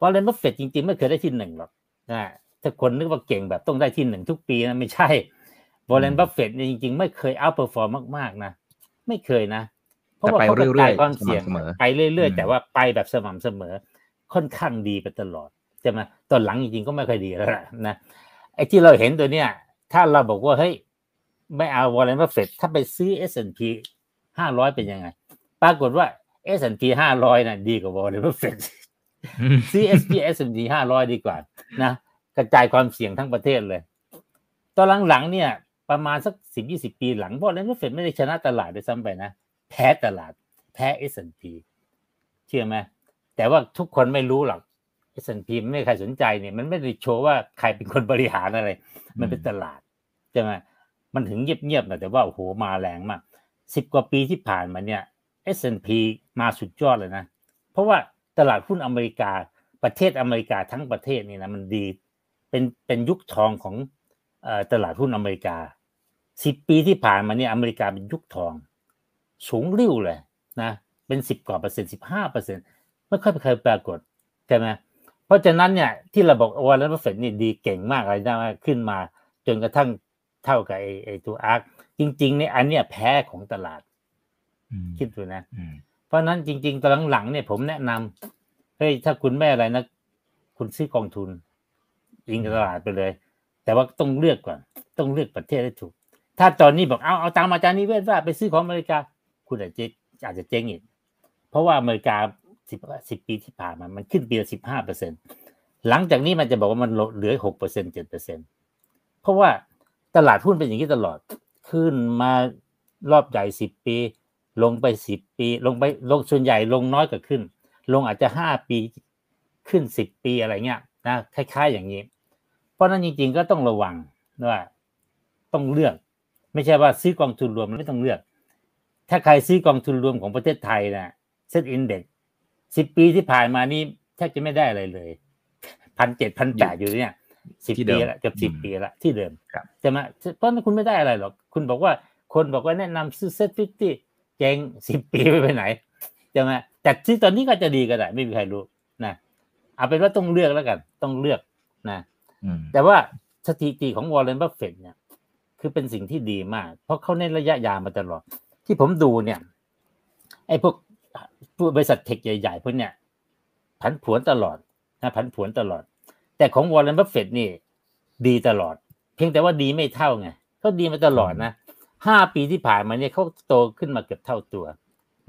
วอร์เรนบัฟเฟตจริงๆ ไม่เคยได้ที่หนึ่งหรอกนะถ้าคนนึกว่าเก่งแบบต้องได้ที่หนึ่งทุกปีนะไม่ใช่วอร์เรนบัฟเฟตเนี่ยจริงๆ ไม่เคย outperform มากๆนะไม่เคยนะ เพราะว่าเขากระจายความเสี่ยงไปเรื่อยๆ แต่ว่าไปแบบสม่ำเสมอ ค่อนข้างดีไปตลอดใช่ไหมตอนหลังจริงๆก็ไม่ค่อยดีแล้วนะไอ้ที่เราเห็นตัวเนี้ยถ้าเราบอกว่าเฮ้ยไม่เอาวอร์เรนบัฟเฟตถ้าไปซื้อ S&P ห้าร้อยเป็นยังไง ปรากฏว่า S&P ห้าร้อยน่ะดีกว่าวอร์เรนบัฟเฟตซื้อ SP S&P ห้าร้อยดีกว่านะกระจายความเสี่ยงทั้งประเทศเลย ตอนหลังๆเนี่ย ประมาณสักสิบยี่สิบปีหลังวอร์เรนบัฟเฟตไม่ได้ชนะตลาดด้วยซ้ำไปนะ แพ้ตลาด แพ้ S&P เชื่อไหมแต่ว่าทุกคนไม่รู้หรอก S&P ไม่มีใครสนใจเนี่ยมันไม่ได้โชว์ว่าใครเป็นคนบริหารอะไร มันเป็นตลาดใช่ไหมมันถึงเงียบๆนะแต่ว่าโอ้โหมาแรงมากสิบกว่าปีที่ผ่านมาเนี่ย S&P มาสุดยอดเลยนะ เพราะว่าตลาดหุ้นอเมริกาประเทศอเมริกาทั้งประเทศนี่นะมันดีเป็นเป็นยุคทองของตลาดหุ้นอเมริกาสิบปีที่ผ่านมาเนี่ยอเมริกาเป็นยุคทอง สูงลิ่วเลยนะเป็นสิบกว่าเปอร์เซ็นต์สิบห้าเปอร์เซ็นต์ไม่ค่อยเคยปรากฏใช่ไหมเพราะฉะนั้นเนี่ยที่เราบอกวอร์เรนบัฟเฟตนี่ดีเก่งมากอะไรได้ขึ้นมา จนกระทั่งเท่ากับไอ้ไอ้ตัว ARK จริงๆเนี่ยอันเนี้ยแพ้ของตลาดคิดดูนะเพราะนั้นจริง ๆตอนหลังๆเนี่ยผมแนะนำเฮ้ยถ้าคุณไม่อะไรนะคุณซื้อกองทุนยิงตลาดไปเลย แต่ว่าต้องเลือกก่อน ต้องเลือกประเทศให้ถูก ถ้าตอนนี้บอกเอาเอาตามอาจารย์นิเวศว่าไปซื้อของอเมริกา คุณอาจจะอาจจะเจ๊งอีก เพราะว่าอเมริกาสิบสิบปีที่ผ่านมา มันขึ้นปีละสิบห้าเปอร์เซ็นหลังจากนี้มันจะบอกว่ามันเหลือหกเปอร์เซ็นเจ็ดเปอร์เซ็นเพราะว่าตลาดหุ้นเป็นอย่างนี้ตลอด ขึ้นมารอบใหญ่สิบปี ลงไปสิบปี ลงไปลงส่วนใหญ่ลงน้อยกว่าขึ้น ลงอาจจะห้าปีขึ้นสิบปีอะไรเงี้ยนะคล้าย ๆอย่างนี้ เพราะนั้นจริง ๆ ก็ต้องระวังว่าต้องเลือก ไม่ใช่ว่าซื้อกองทุนรวมไม่ต้องเลือก ถ้าใครซื้อกองทุนรวมของประเทศไทยนะเซ็ตอินเด็กสิบปีที่ผ่านมานี่แทบจะไม่ได้อะไรเลยพันเจ็ดพันแปดอยู่เนี่ยสิบปีละเกือบสิบปีละที่เดิมใช่ไหมเพราะนั้นคุณไม่ได้อะไรหรอก คุณบอกว่าคนบอกว่าแนะนำซื้อ SET Fifty เจ๊งสิบปีไปไปไหนใช่ไหมแต่ที่ตอนนี้ก็จะดีก็ได้ ไม่มีใครรู้นะเอาเป็นว่าต้องเลือกแล้วกัน ต้องเลือกนะอืมแต่ว่าสถิติของวอร์เรนบัฟเฟตเนี่ย คือเป็นสิ่งที่ดีมาก เพราะเขาเน้นระยะยาวมาตลอด ที่ผมดูเนี่ย ไอ้พวกบริษัท tech ใหญ่ๆพวกเนี่ย ผันผวนตลอดนะผันผวนตลอด แต่ของวอร์เรนบัฟเฟตนี่ ดีตลอด เพียงแต่ว่าดีไม่เท่าไงเขาดีมาตลอดนะห้าปีที่ผ่านมาเนี่ยเขาโตขึ้นมาเกือบเท่าตัว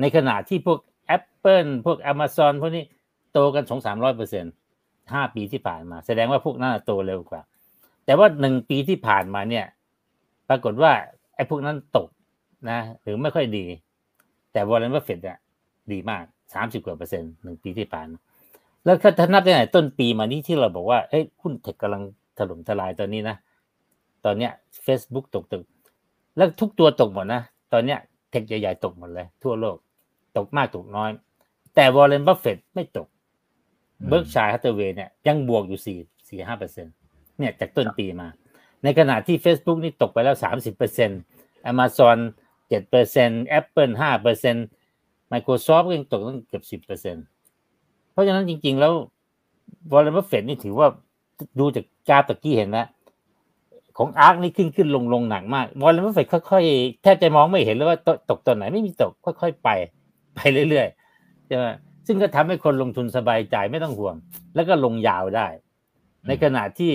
ในขณะที่พวก Apple พวก Amazon พวกนี้โตกันสองสามร้อยเปอร์เซ็นห้าปีที่ผ่านมา แสดงว่าพวกนั้นโตเร็วกว่า แต่ว่าหนึ่งปีที่ผ่านมาเนี่ย ปรากฏว่าไอ้พวกนั้นตก นะหรือไม่ค่อยดี แต่วอร์เรนบัฟเฟตเนี่ยดีมากสามสิบกว่าเปอร์เซ็นต์หนึ่งปีที่ผ่านมาแล้วถ้านับได้ไหนต้นปีมานี้ที่เราบอกว่าเฮ้ยหุ้น tech กำลังถล่มทลายตอนนี้นะ ตอนเนี้ย Facebook ตกตึก แล้วทุกตัวตกหมดนะ ตอนเนี้ย tech ใหญ่ๆตกหมดเลย ทั่วโลก ตกมากตกน้อย แต่วอร์เรนบัฟเฟตไม่ตก Berkshire Hathaway เนี่ยยังบวกอยู่สี่สี่ห้าเปอร์เซ็นเนี่ยจากต้นปีมา ในขณะที่ Facebook นี่ตกไปแล้วสามสิบเปอร์เซ็นต์ Amazon เจ็ดเปอร์เซ็นต์ Apple ห้าเปอร์เซ็นต์ Microsoft ก็ยังตกตั้งเกือบสิบเปอร์เซ็นต์เพราะฉะนั้นจริง ๆ แล้ววอร์เรนบัฟเฟตนี่ถือว่าดูจากกราฟตะกี้เห็นนะของ ARK นี่ขึ้นขึ้นลงลงหนักมากวอร์เรนบัฟเฟตค่อยๆ แทบจะมองไม่เห็นเลยว่าตกตอนไหนไม่มีตกค่อยๆ ไป ไปเรื่อยๆใช่ไหมซึ่งก็ทำให้คนลงทุนสบายใจไม่ต้องห่วง แล้วก็ลงยาวได้ ในขณะที่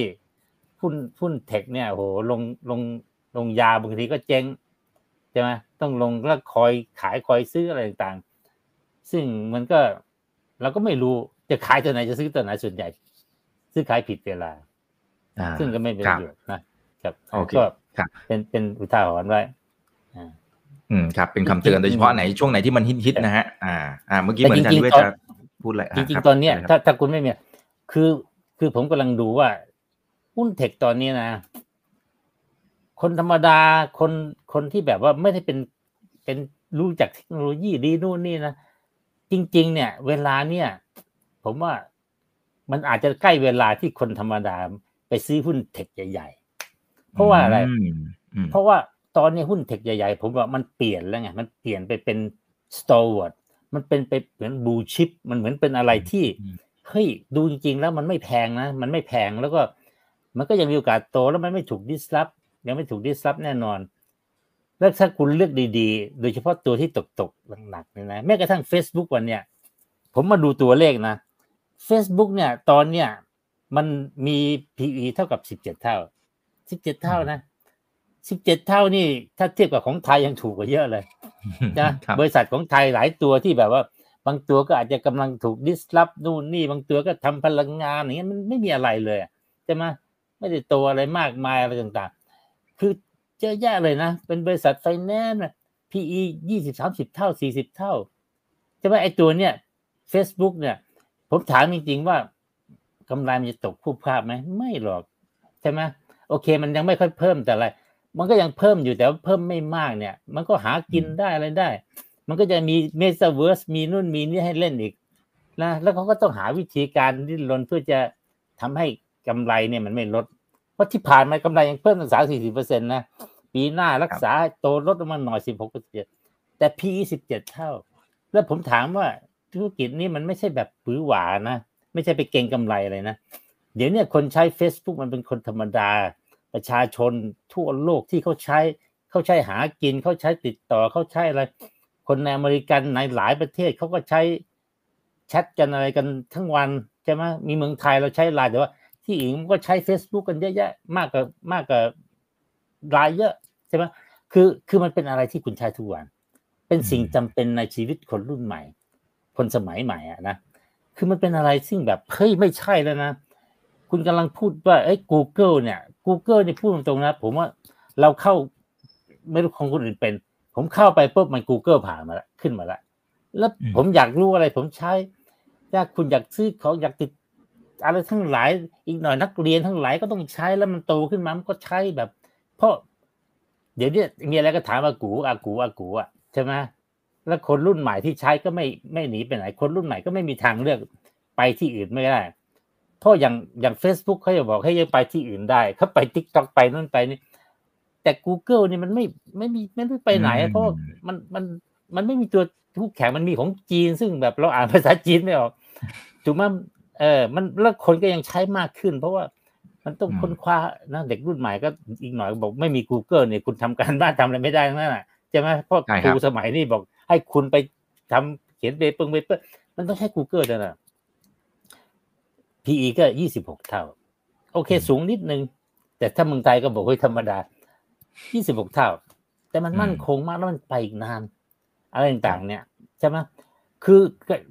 หุ้นหุ้นเทคเนี่ยโหลงลงลงยาวบางทีก็เจ๊ง ช่ไหมต้องลงแล้วคอยขายคอยซื้ออะไรต่างๆ ซึ่งมันก็เราก็ไม่รู้จะขายตัวไหนจะซื้อตัวไหนส่วนใหญ่ ซื้อขายผิดเวลาอ่าซึ่งก็ไม่เป็นคปรับระโยชน์นะครับโอเคก็ครับเป็นเป็นอุทาหรณ์ไว้อ่าอืมครับ เป็นคำเตือนโดยเฉพาะไหนช่วงไหนที่มันฮิตๆนะฮะอ่า อ่า เมื่อกี้เหมือนอาจารย์นิเวศจะพูดอะไรจริงคบๆตอนเนี้ยะไรครับถ้าถ้าคุณไม่มีคือคือผมกำลังดูว่าหุ้นเทคตอนนี้นะ คนธรรมดาคนคนที่แบบว่าไม่ได้เป็นเป็นรู้จักเทคโนโลยีดีนู่นนี่นะจริง ๆ เนี่ย เวลาเนี่ย ผมว่ามันอาจจะใกล้เวลาที่คนธรรมดาไปซื้อหุ้นเทคใหญ่ ๆ เพราะว่าอะไรมอืมเพราะว่าตอนนี้หุ้นเทคใหญ่ๆ ผมว่ามันเปลี่ยนแล้วไงมันเปลี่ยนไปเป็น stalwart มันเป็นไปเหมือนบูชิป มันเหมือนเป็นอะไรที่เฮ้ยดูจริงๆแล้วมันไม่แพงนะ มันไม่แพงแล้วก็ มันก็ยังมีโอกาสโตแล้วมันไม่ถูกดิสล p ยังไม่ถูกดิสล p แน่นอนแล้วถ้าคุณเลือกดีๆ โดยเฉพาะตัวที่ตกๆหนักๆเนี่ยนะแม้กระทั่ง Facebook วันเนี้ยผมมาดูตัวเลขนะ Facebook เนี่ย ตอนเนี้ยมันมี PE เท่ากับสิบเจ็ดเท่าสิบเจ็ดเท่านะสิบเจ็ดเท่านี่ ถ้าเทียบกับของไทยยังถูกกว่าเยอะเลยนะครับบริษัทของไทยหลายตัวที่แบบว่า บางตัวก็อาจจะกำลังถูกดิสล p นู่นนี่ บางตัวก็ทำพลังงานอย่างเงี้ยมันไม่มีอะไรเลยอะใช่ไหมไม่ได้โตอะไรมากมายอะไรต่างๆ คือเยอะแยะเลยนะ เป็นบริษัทไฟแนนซ์ PE ยี่สิบสามสิบเท่าสี่สิบเท่าใช่ไหมไอ้ตัวเนี้ย Facebook เนี่ย ผมถามจริงๆว่ากำไรมันจะตกคู่ภาพไหมไม่หรอกใช่ไหมโอเค มันยังไม่ค่อยเพิ่มแต่อะไร มันก็ยังเพิ่มอยู่แต่ว่าเพิ่มไม่มากเนี่ย มันก็หากินได้อะไรได้ มันก็จะมีเมตาเวิร์สมีนู่นมีนี่ให้เล่นอีกนะแล้วเขาก็ต้องหาวิธีการดิ้นรนเพื่อจะทำให้กำไรเนี่ยมันไม่ลด เพราะที่ผ่านมากำไรยังเพิ่มตั้งสามสี่สิบเปอร์เซ็นต์นะ ปีหน้ารักษาโตลดลงมาหน่อยสิบหกเปอร์เซ็นต์แต่ PE สิบเจ็ดเท่า แล้วผมถามว่าธุรกิจนี้มันไม่ใช่แบบหวือหวานะ ไม่ใช่ไปเก่งกำไรอะไรนะ เดี๋ยวเนี้คนใช้ Facebook มันเป็นคนธรรมดา ประชาชนทั่วโลกที่เขาใช้เขาใช้หากินเขาใช้ติดต่อเขาใช้อะไร คนในอเมริกันในหลายประเทศเขาก็ใช้แชทกันอะไรกันทั้งวันใช่ไหมมีเมืองไทยเราใช้ไลน์แต่ว่า ที่อื่นมันก็ใช้ Facebook กันเยอะแยะมากกว่ามากกว่าไลน์เยอะใช่ไหมคือคือมันเป็นอะไรที่คุณใช้ทุกวัน เป็นสิ่งจำเป็นในชีวิตคนรุ่นใหม่ คนสมัยใหม่อะนะคือมันเป็นอะไรซึ่งแบบเฮ้ยไม่ใช่แล้วนะคุณกำลังพูดว่าไอ้ Google เนี่ย Google เนี่ยพูดตรงๆนะ ผมว่าเราเข้าไม่รู้ของคนอื่นเป็น ผมเข้าไปปุ๊บมัน Google ผ่านมาแล้วขึ้นมาแล้วแล้วอืมผมอยากรู้อะไรผมใช้ถ้าคุณอยากซื้อของอยากติด อะไรทั้งหลายอีกหน่อยนักเรียนทั้งหลายก็ต้องใช้แล้วมันโตขึ้นมามันก็ใช้แบบ เพราะ เดี๋ยวเนี้มีอะไรก็ถามอากูอากูอากูอะใช่ไหมแล้วคนรุ่นใหม่ที่ใช้ก็ไม่ไม่หนีไปไหน คนรุ่นใหม่ก็ไม่มีทางเลือกไปที่อื่นไม่ได้เพราะอย่างอย่าง Facebook เขาจะบอกให้ยังไปที่อื่นได้เขาไป t ิ k t o k ไปนู่นไปนี่แต่ Google นี่มันไม่ไม่มีไม่รู้ไปไหนอะเพราะว่ามันมันมันไม่มีตัวคู่แข่งมันมีของจีน ซึ่งแบบเราอ่านภาษาจีนไม่ออกถูกไหม เออ มันแล้วคนก็ยังใช้มากขึ้น เพราะว่ามันต้องค้นคว้านะเด็กรุ่นใหม่ก็อีกหน่อยบอกไม่มี Google เนี่ยคุณทำการบ้านทำอะไรไม่ได้นั่นแหละใช่ไหมเพราะครูสมัยนี้บอก ให้คุณไปทำเขียน paper paper มันต้องใช้ Google นั่นแหละ PE ก็ยี่สิบหกเท่า โอเค สูงนิดนึง แต่ถ้าเมืองไทยก็บอกว่าธรรมดายี่สิบหกเท่า แต่มันมั่นคงมากแล้วมันไปอีกนาน อะไรต่างๆ เนี่ยใช่ไหมคือ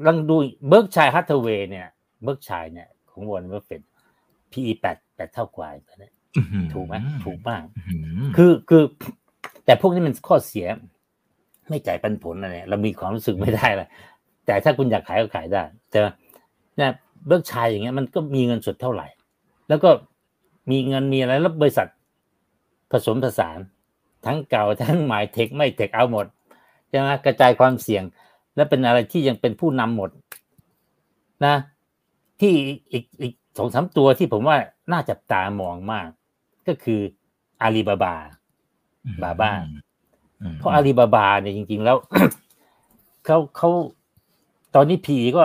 ลองดูBerkshire Hathaway เนี่ย Berkshire เนี่ย ของวอร์เรนบัฟเฟต PE แปดแปดเท่ากว่าเนี่ยถูกไหมถูกมาก คือคือ แต่พวกนี้มันข้อเสีย ไม่จ่ายปันผลอะไรเรามีความรู้สึกไม่ได้เลยแต่ถ้าคุณอยากขายก็ขายได้ แต่เนี่ย Berkshire อย่างเงี้ยมันก็มีเงินสดเท่าไหร่ แล้วก็มีเงินมีอะไรแล้วบริษัทผสมผสาน ทั้งเก่าทั้งใหม่ tech ไม่ tech เอาหมดใช่ไหมกระจายความเสี่ยง และเป็นอะไรที่ยังเป็นผู้นำหมด นะ ที่อีกอีกสองสามตัวที่ผมว่าน่าจับตามองมาก ก็คืออาลีบาบา บาบ้าเพราะอาลีบาบาเนี่ยจริง ๆ แล้วเขาเขาตอนนี้พีก็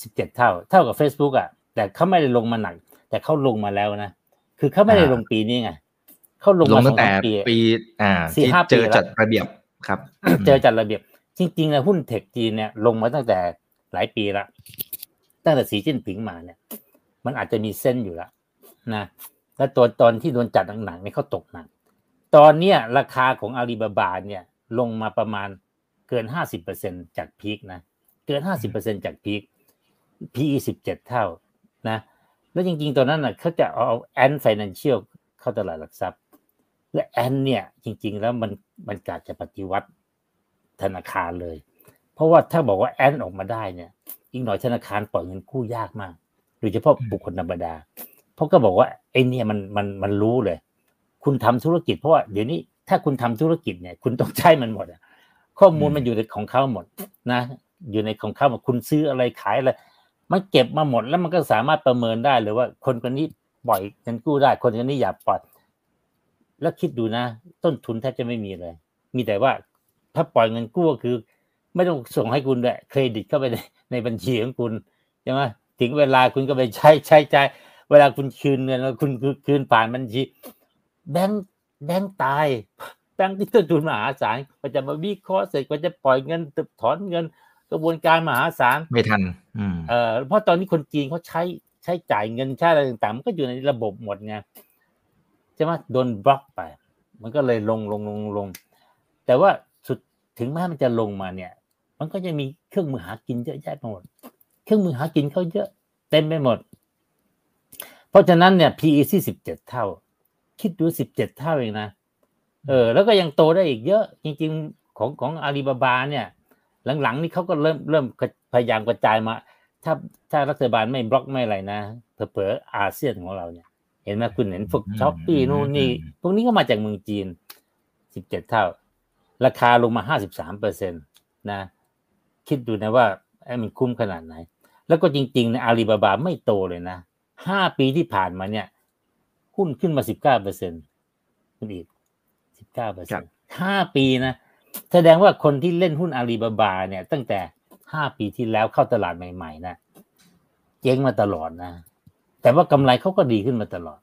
สิบเจ็ดเท่า เท่ากับ Facebook อะ แต่เขาไม่ได้ลงมาหนัก แต่เขาลงมาแล้วนะ คือเขาไม่ได้ลงปีนี้ไงเขาลงมาตั้งแต่ปี อ่าที่เจอจัดระเบียบครับ เจอจัดระเบียบ จริงๆนะหุ้นเทคจีนเนี่ยลงมาตั้งแต่หลายปีละ ตั้งแต่สีจิ้นผิงมาเนี่ย มันอาจจะมีเส้นอยู่แล้วนะแล้วตัวตอนที่โดนจัดหนักๆเนี่ยเขาตกหนัก ตอนเนี้ยราคาของอาลีบาบาเนี่ยลงมาประมาณเกินห้าสิบเปอร์เซ็นจากพีคนะเกินห้าสิบเปอร์เซ็นจากพีค PE สิบเจ็ดเท่านะแล้วจริงๆตอนนั้นน่ะเขาจะเอาแอนไฟแนนเชียลเข้าตลาดหลักทรัพย์ และแอนเนี่ยจริง ๆ แล้วมันมันกาจะปฏิวัติธนาคารเลย เพราะว่าถ้าบอกว่าแอนออกมาได้เนี่ย อีกหน่อยธนาคารปล่อยเงินกู้ยากมากโดยเฉพาะบุคคลธรรมดา เพราะก็บอกว่าไอ้นี่มันมันมันรู้เลย คุณทำธุรกิจเพราะว่าเดี๋ยวนี้ถ้าคุณทำธุรกิจเนี่ย คุณต้องใช้มันหมดอะข้อมูลมันอยู่ในของเขาหมดนะ อยู่ในของเขาหมดคุณซื้ออะไรขายอะไรมันเก็บมาหมดแล้วมันก็สามารถประเมินได้เลยว่า คนคนนี้ปล่อยเงินกู้ได้ คนคนนี้อย่าปล่อยแล้วคิดดูนะ ต้นทุนแทบจะไม่มีเลย มีแต่ว่าถ้าปล่อยเงินกู้ก็คือ ไม่ต้องส่งให้คุณด้วยเครดิตเข้าไปใน ในบัญชีของคุณใช่ไหมถึงเวลาคุณก็ไปใช้ใช้ใช้เวลาคุณคืนเงินคุณคืนผ่านบัญชี แบงค์แบงค์ตายแบงค์ที่ต้นทุนมหาศาลก็จะมาวิเคราะห์เสร็จก็จะปล่อยเงินถอนเงินกระบวนการมหาศาลไม่ทันเออเพราะตอนนี้คนจีนเขาใช้ใช้จ่ายเงินใช้อะไรต่างๆมันก็อยู่ในระบบหมดไงใช่ไหมโดนบล็อกไป มันก็เลยลงลงลงลง แต่ว่าสุดถึงแม้มันจะลงมาเนี่ย มันก็จะมีเครื่องมือหากินเยอะแยะไปหมด เครื่องมือหากินเขาเยอะเต็มไปหมด เพราะฉะนั้นเนี่ย PE ที่สิบเจ็ดเท่า คิดดูสิบเจ็ดเท่าเองนะ เออ แล้วก็ยังโตได้อีกเยอะ จริง ๆ ของของอาลีบาบาเนี่ย หลังๆ นี่เขาก็เริ่มเริ่มพยายามกระจายมา ถ้าถ้ารัฐบาลไม่บล็อกไม่อะไรนะเผลอๆอาเซียนของเราเนี่ย เห็นไหมคุณเห็นฝึกช้อปปี้นู่นนี่พวกนี้ก็มาจากเมืองจีนสิบเจ็ดเท่า ราคาลงมาห้าสิบสามเปอร์เซ็นตนะ คิดดูนะว่าไอ้มันคุ้มขนาดไหน แล้วก็จริงๆในอาลีบาบาไม่โตเลยนะห้าปีที่ผ่านมาเนี่ยหุ้นขึ้นมาสิบเก้าเปอร์เซ็นต์คุณอีกสิบเก้าเปอร์เซ็นต์ห้าปีนะ แสดงว่าคนที่เล่นหุ้นอาลีบาบา เนี่ย ตั้งแต่ห้าปีที่แล้วเข้าตลาดใหม่ๆนะเจ๊งมาตลอดนะ แต่ว่ากำไรเขาก็ดีขึ้นมาตลอด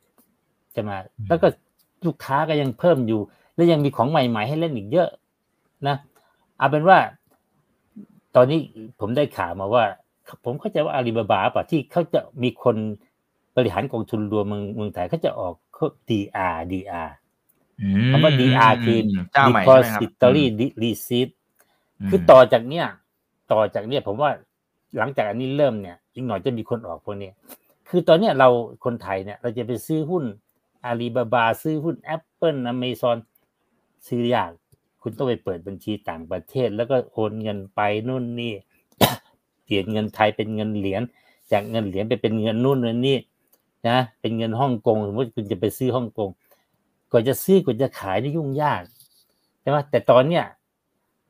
ใช่ไหมแล้วก็ลูกค้าก็ยังเพิ่มอยู่ และยังมีของใหม่ ๆ ให้เล่นอีกเยอะนะเอาเป็นว่า ตอนนี้ผมได้ข่าวมาว่า ผมเข้าใจว่าอาลีบาบาป่ะที่เขาจะมีคนบริหารกองทุนรวมเมืองเมืองไทยเขาจะออก DR DR คำว่า DR คือ depository receipt คือต่อจากเนี้ยต่อจากเนี้ยผมว่าหลังจากอันนี้เริ่มเนี่ยอีกหน่อยจะมีคนออกพวกนี้ คือตอนเนี้ยเราคนไทยเนี่ย เราจะไปซื้อหุ้นอาลีบาบา ซื้อหุ้น Apple Amazon ซื้อยาก คุณต้องไปเปิดบัญชีต่างประเทศ แล้วก็โอนเงินไปนู่นนี่เปลี่ยนเงินไทยเป็นเงินเหรียญจากเงินเหรียญไปเป็นเงินนู่นเงินนี่นะเป็นเงินฮ่องกงสมมติคุณจะไปซื้อฮ่องกงกว่าจะซื้อกว่าจะขายนี่ยุ่งยากใช่ไหมแต่ตอนเนี้ย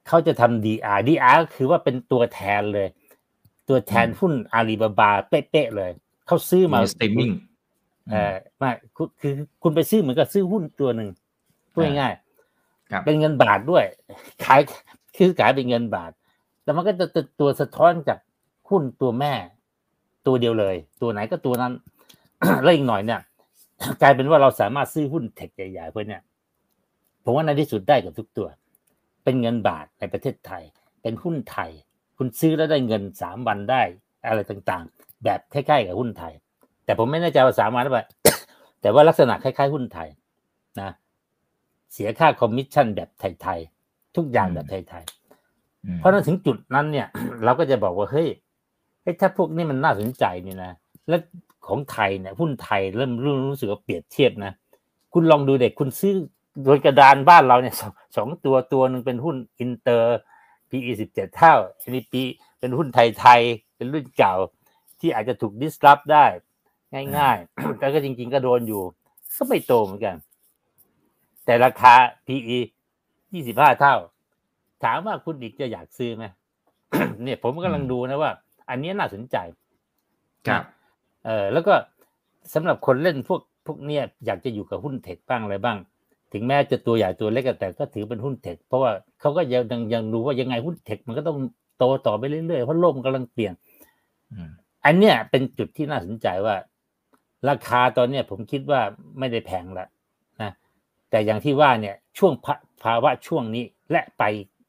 เขาจะทำ DR DR ก็คือว่าเป็นตัวแทนเลย ตัวแทนหุ้นอาลีบาบาเป๊ะๆเลยเขาซื้อมาสตรีมมิ่งเออมาคือคุณไปซื้อเหมือนกับซื้อหุ้นตัวหนึ่งพูดง่ายๆ เป็นเงินบาทด้วย ขายคือขายเป็นเงินบาท แล้วมันก็จะตัวสะท้อนจากหุ้นตัวแม่ ตัวเดียวเลย ตัวไหนก็ตัวนั้นแล้วอีกหน่อยเนี่ย กลายเป็นว่าเราสามารถซื้อหุ้นเทคใหญ่ๆเพื่อเนี่ยผมว่าในที่สุดได้กับทุกตัว เป็นเงินบาทในประเทศไทย เป็นหุ้นไทย คุณซื้อแล้วได้เงินสามวันได้ อะไรต่างๆ แบบคล้ายๆกับหุ้นไทย แต่ผมไม่แน่ใจว่าสามวันหรือเปล่าแต่ว่าลักษณะคล้ายๆหุ้นไทยนะ เสียค่าคอมมิชชั่นแบบไทยๆทุกอย่างแบบไทยๆเพราะนั้นถึงจุดนั้นเนี่ย เราก็จะบอกว่าเฮ้ยถ้าพวกนี้มันน่าสนใจนี่นะและของไทยเนี่ยหุ้นไทยเริ่มรู้รู้สึกว่าเปรียบเทียบนะคุณลองดูเกิดคุณซื้อโดยกระดานบ้านเราเนี่ยสองตัวตัวหนึ่งเป็นหุ้นอินเตอร์ PE สิบเจ็ดเท่าอันนี้ปีเป็นหุ้นไทยๆเป็นรุ่นเก่า ที่อาจจะถูกดิสรับได้ ง่ายๆแต่ก็จริง ๆ ก็โดนอยู่ ก็ไม่โตเหมือนกัน แต่ราคา PE ยี่สิบห้าเท่า ถามว่าคุณอีกจะอยากซื้อไหมเนี่ยผมกำลังดูนะว่า อันนี้น่าสนใจ ครับ เออแล้วก็สำหรับคนเล่นพวกพวกเนี้ยอยากจะอยู่กับหุ้นเทคบ้างอะไรบ้าง ถึงแม้จะตัวใหญ่ตัวเล็กแต่ก็ถือเป็นหุ้นเทคเพราะว่าเขาก็ยังยังยังรู้ว่ายังไงหุ้นเทคมันก็ต้องโตต่อไปเรื่อยๆเพราะโลกมันกำลังเปลี่ยนอันเนี้ยเป็นจุดที่น่าสนใจว่า ราคาตอนเนี้ยผมคิดว่าไม่ได้แพงแล้วนะ แต่อย่างที่ว่าเนี่ยช่วงภาวะช่วงนี้และไป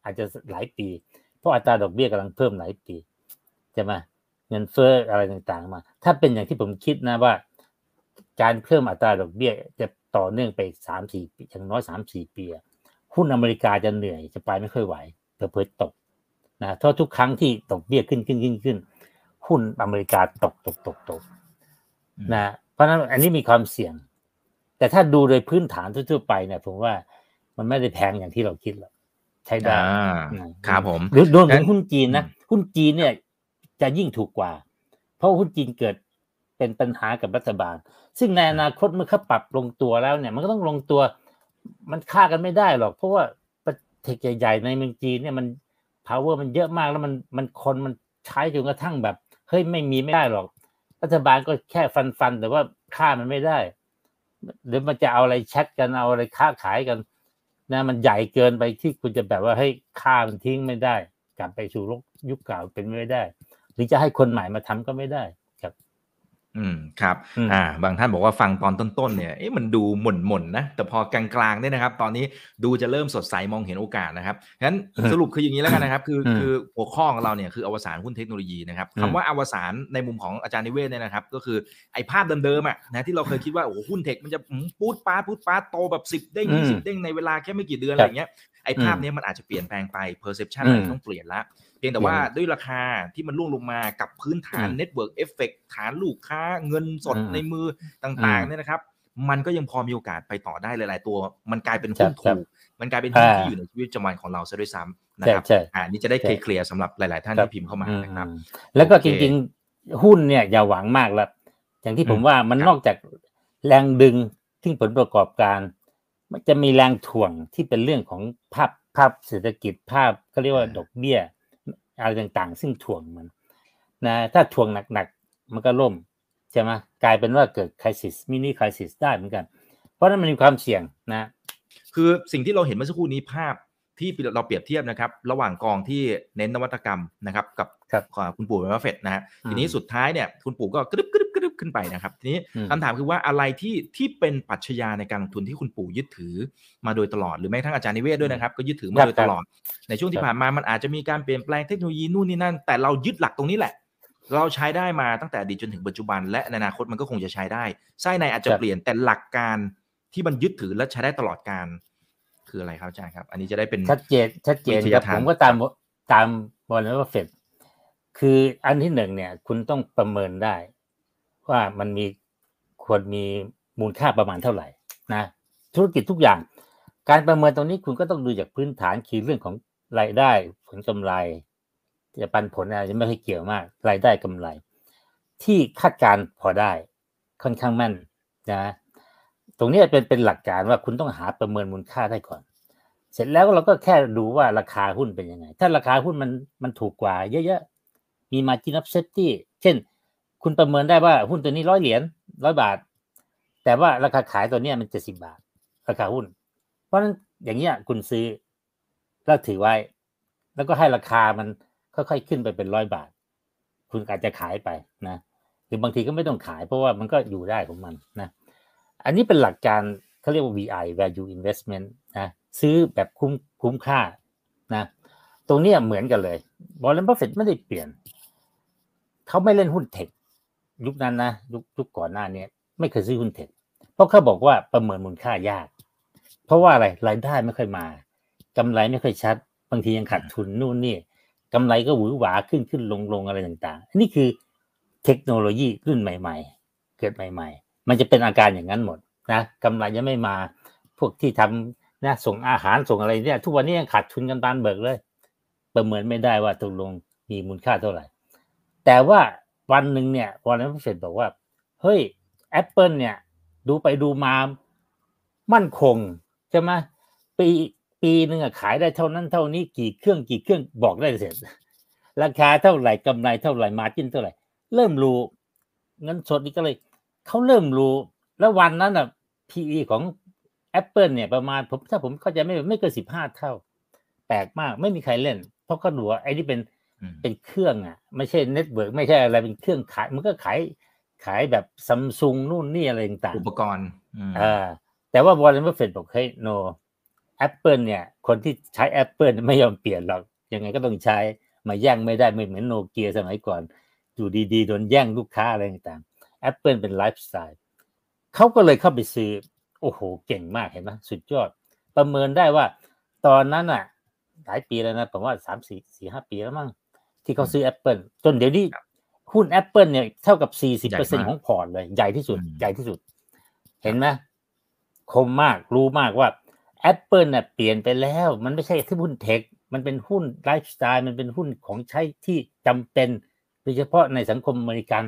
อาจจะหลายปี เพราะอัตราดอกเบี้ยกำลังเพิ่มหลายปีใช่ไหมเงินเฟ้ออะไรต่างๆมา ถ้าเป็นอย่างที่ผมคิดนะว่า การเพิ่มอัตราดอกเบี้ยจะต่อเนื่องไปสามสี่ปีอย่างน้อยสามสี่ปีหุ้นอเมริกาจะเหนื่อยจะไปไม่ค่อยไหวเพิ่มตกนะเพราะทุกครั้งที่ดอกเบี้ยขึ้นขึ้นขึ้นขึ้นหุ้นอเมริกาตกตกตกตกนะเพราะนั้นอันนี้มีความเสี่ยง แต่ถ้าดูโดยพื้นฐานทั่วๆไปเนี่ยผมว่ามันไม่ได้แพงอย่างที่เราคิดหรอกใช้ได้ครับผมหรือโดนถึงหุ้นจีนนะหุ้นจีนเนี่ย จะยิ่งถูกกว่า เพราะหุ้นจีนเกิดเป็นปัญหากับรัฐบาล ซึ่งในอนาคตเมื่อเขาปรับลงตัวแล้วเนี่ย มันก็ต้องลงตัว มันฆ่ากันไม่ได้หรอก เพราะว่าประเทศใหญ่ๆในเมืองจีนเนี่ยมัน power มันเยอะมากแล้วมันมันคนมันใช้จนกระทั่งแบบเฮ้ยไม่มีไม่ได้หรอก รัฐบาลก็แค่ฟันฟันแต่ว่าฆ่ามันไม่ได้ หรือมันจะเอาอะไรแชทกันเอาอะไรค้าขายกันนะมันใหญ่เกินไปที่คุณจะแบบว่าให้ค่ามันทิ้งไม่ได้ กลับไปสู่ยุคเก่าเป็นไม่ได้ หรือจะให้คนใหม่มาทำก็ไม่ได้ อืมครับอ่าบางท่านบอกว่าฟังตอนต้นๆเนี่ยเอ๊ะมันดูหม่นๆนนะแต่พอกลางๆเนี่ยนะครับ ตอนนี้ดูจะเริ่มสดใสมองเห็นโอกาสนะครับงั้นสรุปคืออย่างนี้แล้วกันนะครับ คือคือหัวข้อของเราเนี่ยคืออวสานหุ้นเทคโนโลยีนะครับคำว่าอวสานในมุมของอาจารย์นิเวศเนี่ยนะครับ ก็คือไอ้ภาพเดิมๆอะนะที่เราเคยคิดว่าโอ้หุ้นเทคมันจะปูดปาดปูดปาดโตแบบสิบเด้งยี่สิบเด้งในเวลาแค่ไม่กี่เดือนอะไรเงี้ยไอ้ภาพนี้มันอาจจะเปลี่ยนแปลงไป perception มันต้องเปลี่ยนละเพียงแต่ว่าด้วยราคาที่มันร่วงลงมากับพื้นฐาน network effect ฐานลูกค้าเงินสดในมือต่างๆเนี่ยนะครับ มันก็ยังพอมีโอกาสไปต่อได้หลาย ๆ ตัว มันกลายเป็นหุ้นถูกมันกลายเป็นหุ้นที่อยู่ในชีวิตประจำวันของเราซะด้วยซ้ำนะครับอ่านี่จะได้เคลียร์สำหรับหลาย ๆ ท่านที่พิมพ์เข้ามานะครับ แล้วก็จริง ๆ หุ้นเนี่ยอย่าหวังมากแล้วอย่างที่ผมว่ามันนอกจากแรงดึงที่ผลประกอบการ มันจะมีแรงถ่วงที่เป็นเรื่องของภาพภาพเศรษฐกิจภาพเขาเรียกว่าดอกเบี้ย อะไรต่างๆ ซึ่งถ่วงมันนะถ้าถ่วงหนักๆ มันก็ล่มใช่ไหมกลายเป็นว่าเกิดคริสิสมินิคริสิสได้เหมือนกัน เพราะนั้นมันมีความเสี่ยงนะคือสิ่งที่เราเห็นเมื่อสักครู่นี้ภาพที่เราเปรียบเทียบนะครับ ระหว่างกองที่เน้นนวัตกรรมนะครับ กับ คุณปู่เป็นเฟดนะฮะทีนี้สุดท้ายเนี่ยคุณปู่ก็กรึบกรึบกรึบขึ้นไปนะครับ ทีนี้คำถามคือว่าอะไรที่ที่เป็นปัจจัยในการลงทุนที่คุณปู่ยึดถือมาโดยตลอดหรือแม้ทั้งอาจารย์นิเวศด้วยนะครับ ก็ยึดถือมาโดยตลอด ในช่วงที่ผ่านมามันอาจจะมีการเปลี่ยนแปลงเทคโนโลยีนู่นนี่นั่น แต่เรายึดหลักตรงนี้แหละ เราใช้ได้มาตั้งแต่อดีตจนถึงปัจจุบัน และในอนาคตมันก็คงจะใช้ได้ไส้ในอาจจะเปลี่ยนแต่หลักการที่มันยึดถือและใช้ได้ตลอดการคืออะไรครับอาจารย์ครับ อันนี้จะได้เป็นชัดเจนชัดเจนครับผมก็ตามตามบอลว่าเฟด คืออันที่หนึ่งเนี่ย คุณต้องประเมินได้ ว่ามันมีควรมีมูลค่าประมาณเท่าไหร่นะธุรกิจทุกอย่าง การประเมินตรงนี้คุณก็ต้องดูจากพื้นฐานคือเรื่องของรายได้ผลกำไรจะปันผลอะไรจะไม่ค่อยเกี่ยวมาก รายได้กำไร ที่คาดการพอได้ค่อนข้างแม่นนะตรงนี้เป็นเป็นหลักการว่าคุณต้องหาประเมินมูลค่าได้ก่อน เสร็จแล้วเราก็แค่ดูว่าราคาหุ้นเป็นยังไง ถ้าราคาหุ้นมันมันถูกกว่าเยอะๆ มีมาจินอฟเซตที่เช่น คุณประเมินได้ว่าหุ้นตัวนี้ร้อยเหรียญร้อยบาท แต่ว่าราคาขายตัวนี้มันเจ็ดสิบาท ราคาหุ้น เพราะฉะนั้นอย่างเงี้ยคุณซื้อแล้วถือไว้ แล้วก็ให้ราคามันค่อยๆขึ้นไปเป็นร้อยบาท คุณอาจจะขายไปนะหรือบางทีก็ไม่ต้องขายเพราะว่ามันก็อยู่ได้ของมันนะอันนี้เป็นหลักการเขาเรียกว่า VI value investment นะซื้อแบบคุ้มคุ้มค่านะตรงนี้เหมือนกันเลยวอร์เรนบัฟเฟตไม่ได้เปลี่ยน เขาไม่เล่นหุ้น tech ยุคนั้นนะยุคยุคก่อนหน้านี้ไม่เคยซื้อหุ้น tech เพราะเขาบอกว่าประเมินมูลค่ายาก เพราะว่าอะไรรายได้ไม่ค่อยมากำไรไม่ค่อยชัด บางทียังขาดทุนนู่นนี่กำไรก็หวือหวาขึ้นขึ้นลงลงอะไรต่างๆนี่คือเทคโนโลยีรุ่นใหม่ ๆ เกิดใหม่ ๆ มันจะเป็นอาการอย่างนั้นหมดนะกำไรยังไม่มา พวกที่ทำนะส่งอาหารส่งอะไรเนี่ย ทุกวันนี้ยังขาดทุนกันบานเบอะเลย ประเมินไม่ได้ว่าตกลงมีมูลค่าเท่าไหร่ แต่ว่าวันหนึ่งเนี่ยวอร์เรนบัฟเฟตบอกว่า เฮ้ย Apple เนี่ย ดูไปดูมามั่นคงใช่ไหมปีปีหนึ่งอะขายได้เท่านั้นเท่านี้กี่เครื่องกี่เครื่องบอกได้เสร็จ ราคาเท่าไหร่กำไรเท่าไหร่ margin เท่าไหร่ เริ่มรู้เงินสดนี่ก็เลยเขาเริ่มรู้ แล้ววันนั้นอะ PE ของ Apple เนี่ยประมาณผมถ้าผมเข้าใจไม่ไม่เกินสิบห้าเท่า แปลกมากไม่มีใครเล่น เพราะเขาดูว่าไอ้นี่เป็น เป็นเครื่องอะ ไม่ใช่ network ไม่ใช่อะไรเป็นเครื่องขาย มันก็ขายขายแบบซัมซุงนู่นนี่อะไรต่างอุปกรณ์อืมๆอ่าแต่ว่าวอร์เรนบัฟเฟตบอกเฮ้ย no Apple เนี่ย คนที่ใช้ Apple ไม่ยอมเปลี่ยนหรอก ยังไงก็ต้องใช้มาแย่งไม่ได้ไม่เหมือนโนเกียสมัยก่อน อยู่ดีๆโดนแย่งลูกค้าอะไรต่างๆ Apple เป็นไลฟ์สไตล์เขาก็เลยเข้าไปซื้อ โอ้โห เก่งมากเห็นไหมสุดยอด ประเมินได้ว่า ตอนนั้นอะ หลายปีแล้วนะผมว่าสามสี่สี่ห้าปีแล้วมั้ง ที่เขาซื้อ Apple จนเดี๋ยวนี้หุ้น Apple เนี่ยเท่ากับสี่สิบเปอร์เซ็นของพอร์ตเลย ใหญ่ที่สุด ใหญ่ที่สุด เห็นไหมคมมากรู้มากว่า Apple น่ะเปลี่ยนไปแล้ว มันไม่ใช่ที่หุ้นเทค มันเป็นหุ้นไลฟ์สไตล์ มันเป็นหุ้นของใช้ที่จำเป็นโดยเฉพาะในสังคมอเมริกัน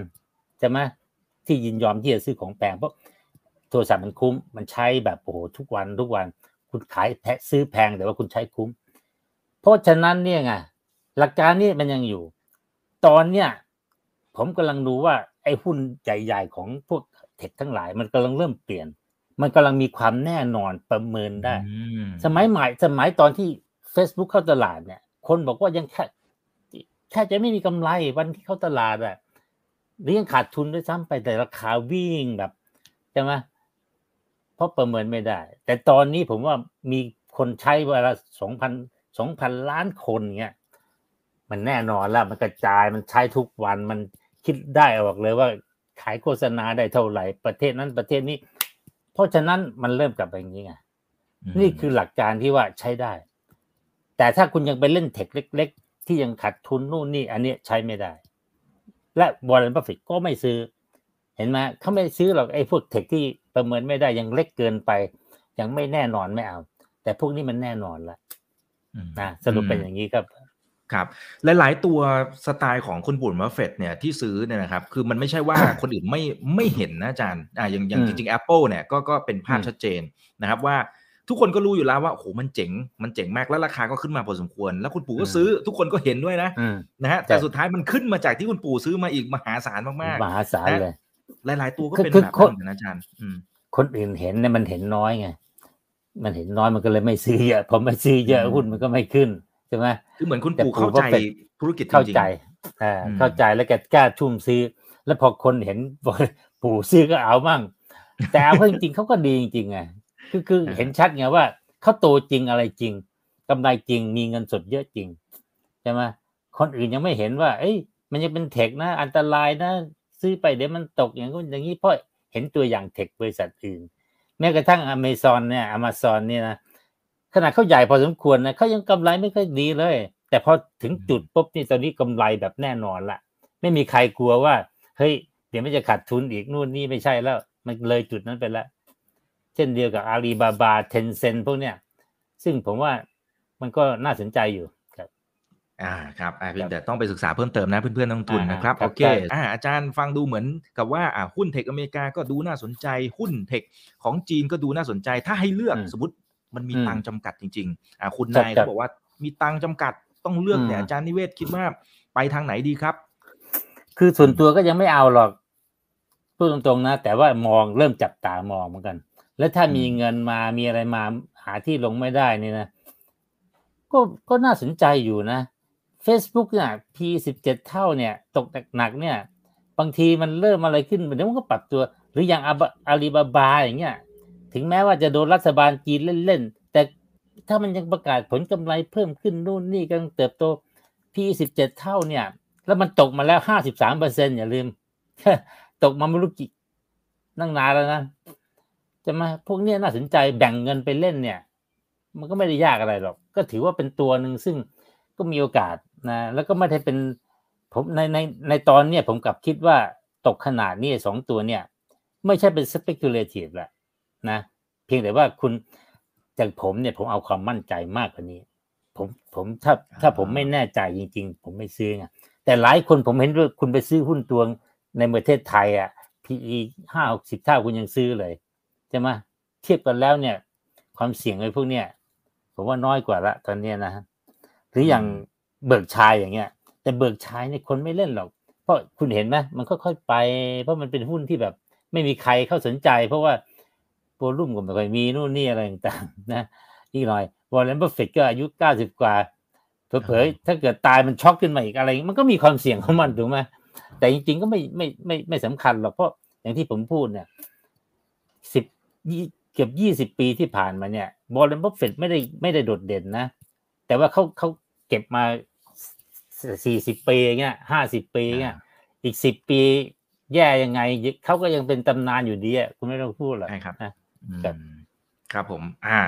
ใช่ไหมที่ยินยอมที่จะซื้อของแพงเพราะโทรศัพท์มันคุ้ม มันใช้แบบโอ้โหทุกวันทุกวัน คุณขายแพะซื้อแพงแต่ว่าคุณใช้คุ้ม เพราะฉะนั้นเนี่ยไง หลักการนี้มันยังอยู่ ตอนเนี้ยผมกำลังดูว่า ไอ้หุ้นใหญ่ๆของพวกเทคทั้งหลาย มันกำลังเริ่มเปลี่ยน มันกำลังมีความแน่นอนประเมินได้อืมสมัยใหม่สมัยตอนที่ Facebook เข้าตลาดเนี่ย คนบอกว่ายังแค่แค่จะไม่มีกำไรวันที่เข้าตลาดอะหรือยังขาดทุนด้วยซ้ำไปแต่ราคาวิ่งแบบใช่ไหมเพราะประเมินไม่ได้ แต่ตอนนี้ผมว่ามีคนใช้เวลาสองพันสองพันล้านคนเงี้ย มันแน่นอนแล้วมันกระจายมันใช้ทุกวันมันคิดได้ออกเลยว่าขายโฆษณาได้เท่าไหร่ประเทศนั้นประเทศนี้ เพราะฉะนั้นมันเริ่มกลับไปอย่างนี้ไงมนี่คือหลักการที่ว่าใช้ได้ แต่ถ้าคุณยังไปเล่น tech เล็ก ๆ ที่ยังขาดทุนนู่นนี่ อันเนี้ยใช้ไม่ได้ และวอร์เรนบัฟเฟตก็ไม่ซื้อ เห็นไหมเขาไม่ซื้อหรอกไอ้พวก tech ที่ประเมินไม่ได้ยังเล็กเกินไป ยังไม่แน่นอนไม่เอา แต่พวกนี้มันแน่นอนละอืมนะสรุปเป็นอย่างนี้ครับ ครับหลาย ๆ ตัวสไตล์ของคุณบุญมาเฟตเนี่ยที่ซื้อเนี่ยนะครับคือมันไม่ใช่ว่าคนอื่นไม่ไม่เห็นนะอาจารย์อ่าอย่างอย่างอืมจริงๆ Apple เนี่ยก็ก็เป็นภาพอืมชัดเจนนะครับว่าทุกคนก็รู้อยู่แล้วว่าโอ้โหมันเจ๋งมันเจ๋งมากแล้วราคาก็ขึ้นมาพอสมควร แล้วคุณปู่ก็ซื้อทุกคนก็เห็นด้วยนะอืมนะฮะใช่แต่สุดท้ายมันขึ้นมาจากที่คุณปู่ซื้อมาอีกมหาศาลมากมหาศาลเลยๆหลาย ๆ ตัวก็คือเป็นคือแบบคนั้นนเหมือนกันนะอาจารย์อืมคนอื่นเห็นเนี่ยมันเห็นน้อยไงมันเห็นน้อยมันก็เลยไม่ซื้อเยอะพอไม่ซื้อเยอะอืมหุ้นมันก็ไม่ขึ้น ใช่ไหมคือเหมือนคุณแต่ปู่ปู่เข้าใจก็เป็นธุรกิจจเข้าริงใจอ่าอืมเข้าใจแล้วแกกล้าทุ่มซื้อ แล้วพอคนเห็นปู่ซื้อก็เอามั่ง แต่เอาเข้าจริงๆเขาก็ดีจริงๆไงคือคือเห็นชัดไงว่าเขาโตจริงอะไรจริงกำไรจริงมีเงินสดเยอะจริงใช่ไหมคนอื่นยังไม่เห็นว่า เอ้ย มันยังเป็นเทคนะ อันตรายนะซื้อไปเดี๋ยวมันตกอย่างนู้นอย่างนี้เพราะเห็นตัวอย่างเทคบริษัทอื่น แม้กระทั่งอเมซอนเนี่ยอ z o n เนี่ยนะ ขนาดเขาใหญ่พอสมควรนะเขายังกำไรไม่ค่อยดีเลย แต่พอถึงจุดปุ๊บนี่ตอนนี้กำไรแบบแน่นอนละไม่มีใครกลัวว่า เฮ้ย เดี๋ยวมันจะขาดทุนอีกนู่นนี่ไม่ใช่แล้ว มันเลยจุดนั้นไปแล้ว เช่นเดียวกับอาลีบาบาเทนเซนพวกเนี้ยซึ่งผมว่ามันก็น่าสนใจอยู่ครับอ่าครับอ่าเพียครังบแต่ต้องไปศึกษาเพิ่มเติมนะเพื่อนๆนักลงทุนอ่านะครับครับโอเคใช่อ่าอาจารย์ฟังดูเหมือนกับว่าอ่าหุ้นเทคอเมริกาก็ดูน่าสนใจหุ้นเทคของจีนก็ดูน่าสนใจถ้าให้เลือกอืมสมมติ มันมีอืมตังค์จำกัดจริงๆอ่าคุณครับนายครัเขาบบอกว่ามีตังค์จำกัดต้องเลือกเนี่ยอืมอาจารย์นิเวศคิดว่าไปทางไหนดีครับ คือส่วนตัวก็ยังไม่เอาหรอกพูดตรงๆนะ แต่ว่ามองเริ่มจับตามองเหมือนกัน แล้วถ้ามีอืมเงินมามีอะไรมาหาที่ลงไม่ได้นี่นะก็ก็น่าสนใจอยู่นะ Facebook เนี่ย P สิบเจ็ดเท่าเนี่ย ตกหนักๆเนี่ย บางทีมันเริ่มอะไรขึ้นเดี๋ยวมันก็ปรับตัว หรืออย่างอาลีบาบาอย่างเงี้ย ถึงแม้ว่าจะโดนรัฐบาลจีนเล่นๆ แต่ถ้ามันยังประกาศผลกำไรเพิ่มขึ้นนู่นนี่กำลังเติบโต P สิบเจ็ดเท่าเนี่ย แล้วมันตกมาแล้วห้าสิบสามเปอร์เซ็นอย่าลืม ตกมาไม่รู้กี่นั่งนานแล้วนะจะมาพวกเนี้ยน่าสนใจแบ่งเงินไปเล่นเนี่ย มันก็ไม่ได้ยากอะไรหรอก ก็ถือว่าเป็นตัวหนึ่งซึ่งก็มีโอกาสนะแล้วก็ไม่ได้เป็นผมในในในตอนเนี้ยผมกลับคิดว่าตกขนาดนี้สองตัวเนี่ย ไม่ใช่เป็น speculative แหละ นะเพียงแต่ว่าคุณจากผมเนี่ยผมเอาความมั่นใจมากกว่านี้ ผมผมถ้าถ้าผมไม่แน่ใจจริง ๆ ผมไม่ซื้อไงแต่หลายคนผมเห็นว่าคุณไปซื้อหุ้นตัวในประเทศไทยอะ PE ห้าหกสิบเท่าคุณยังซื้อเลยใช่ไหมเทียบกันแล้วเนี่ย ความเสี่ยงไอ้พวกเนี้ยผมว่าน้อยกว่าละตอนเนี้ยนะหรืออย่างเบิกชายอย่างเงี้ย แต่เบิกชายเนี่ยคนไม่เล่นหรอก เพราะคุณเห็นไหมมันค่อยๆไป เพราะมันเป็นหุ้นที่แบบ ไม่มีใครเข้าสนใจ เพราะว่า โวลุ่มก็ไม่ค่อยมีนู่นนี่อะไรต่างๆนะอีกหน่อยวอร์เรนบัฟเฟตก็อายุเก้าสิบกว่าเผลอๆถ้าเกิดตายมันช็อกขึ้นมาอีกอะไร มันก็มีความเสี่ยงของมันถูกไหมแต่จริง ๆ ก็ไม่ไม่ไม่ไม่สำคัญหรอกเพราะอย่างที่ผมพูดเนี่ยสิบเกือบยี่สิบปีที่ผ่านมาเนี่ยวอร์เรนบัฟเฟตไม่ได้ไม่ได้โดดเด่นนะ แต่ว่าเขาเขาเก็บมาสี่สิบปีเงี้ยห้าสิบปีเงี้ยอีกสิบปี แย่ยังไงเขาก็ยังเป็นตำนานอยู่ดีอะคุณไม่ต้องพูดหรอกใช่ครับนะ ครับครับผม อ่า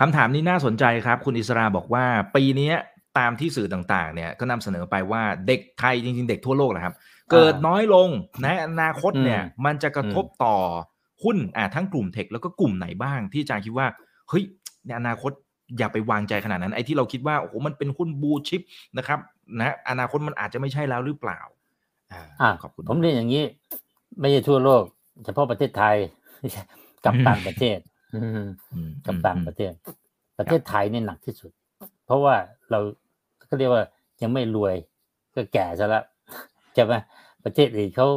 คำถามนี้น่าสนใจครับ คุณอิสราบอกว่า ปีนี้ตามที่สื่อต่างๆ เนี่ยก็นำเสนอไปว่าเด็กไทยจริง ๆ เด็กทั่วโลกนะครับ เกิดน้อยลงนะอนาคตเนี่ย มันจะกระทบต่อหุ้นอ่าทั้งกลุ่มเทคแล้วก็กลุ่มไหนบ้างที่อาจารย์คิดว่าเฮ้ยในอนาคตอย่าไปวางใจขนาดนั้นไอ้ที่เราคิดว่าโอ้โหมันเป็นหุ้นบูชิปนะครับนะอนาคตมันอาจจะไม่ใช่แล้วหรือเปล่าอ่าขอบคุณผมเรียนอย่างนี้ ไม่ใช่ทั่วโลก เฉพาะประเทศไทย กับต่างประเทศกับต่างประเทศ ประเทศไทยเนี่ยหนักที่สุด เพราะว่าเราก็เรียกว่ายังไม่รวยก็แก่ซะแล้วใช่ไหมประเทศอื่นเขา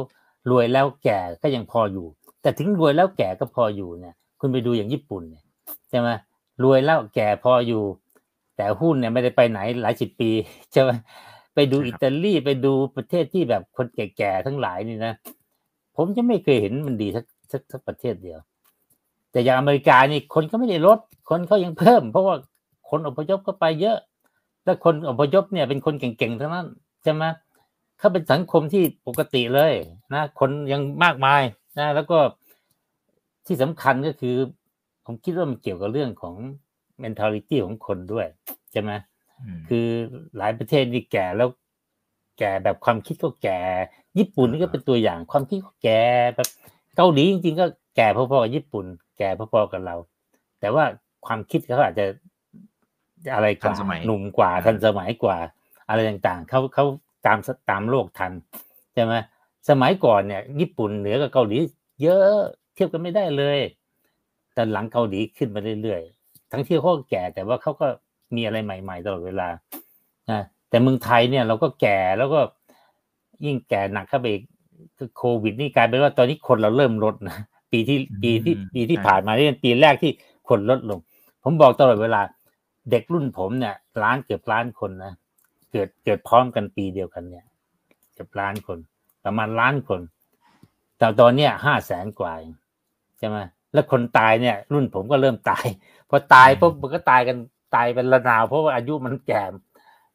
รวยแล้วแก่ก็ยังพออยู่ แต่ถึงรวยแล้วแก่ก็พออยู่เนี่ยคุณไปดูอย่างญี่ปุ่นเนี่ยใช่ไหมรวยแล้วแก่พออยู่ แต่หุ้นเนี่ยไม่ได้ไปไหนหลายสิบปีใช่ไหมไปดูอิตาลีไปดูประเทศที่แบบคนแก่ๆทั้งหลายนี่นะผมจะไม่เคยเห็นมันดีสักสักสักประเทศเดียว แต่อย่างอเมริกานี่คนก็ไม่ได้ลด คนเขายังเพิ่ม เพราะว่าคนอพยพก็ไปเยอะ แล้วคนอพยพเนี่ยเป็นคนเก่งๆทั้งนั้นใช่ไหมเขาเป็นสังคมที่ปกติเลยนะคนยังมากมายนะแล้วก็ที่สำคัญก็คือ ผมคิดว่ามันเกี่ยวกับเรื่องของ mentality ของคนด้วยใช่ไหมคือหลายประเทศนี่แก่แล้ว แก่แบบความคิดก็แก่ ญี่ปุ่นนี่ก็เป็นตัวอย่างความคิดก็แก่แบบเกาหลีจริงๆก็แก่พอๆกับญี่ปุ่นแก่พอๆกับเรา แต่ว่าความคิดเขาอาจจะอะไรกว่าหนุ่มกว่าทันสมัยกว่า อะไรต่างๆเขาเขาตามตามโลกทันใช่ไหมสมัยก่อนเนี่ย ญี่ปุ่นเหนือกับเกาหลี เยอะเทียบกันไม่ได้เลย แต่หลังเกาหลีขึ้นมาเรื่อยๆทั้งที่เขาแก่แต่ว่าเขาก็มีอะไรใหม่ๆตลอดเวลานะแต่เมืองไทยเนี่ยเราก็แก่แล้วก็ยิ่งแก่หนักเข้าไปอีกโควิดนี่กลายเป็นว่าตอนนี้คนเราเริ่มลดนะ ปีที่ปีที่ปีที่ผ่านมานี่เป็นปีแรกที่คนลดลง ผมบอกตลอดเวลา เด็กรุ่นผมเนี่ยล้านเกือบล้านคนนะเกิดเกิดพร้อมกันปีเดียวกันเนี่ยเกือบล้านคน ประมาณล้านคน แต่ตอนเนี้ยห้าแสนกว่าใช่ไหมแล้วคนตายเนี่ย รุ่นผมก็เริ่มตายพอตายปุ๊บมันก็ตายกันตายเป็นระนาว เพราะว่าอายุมันแก่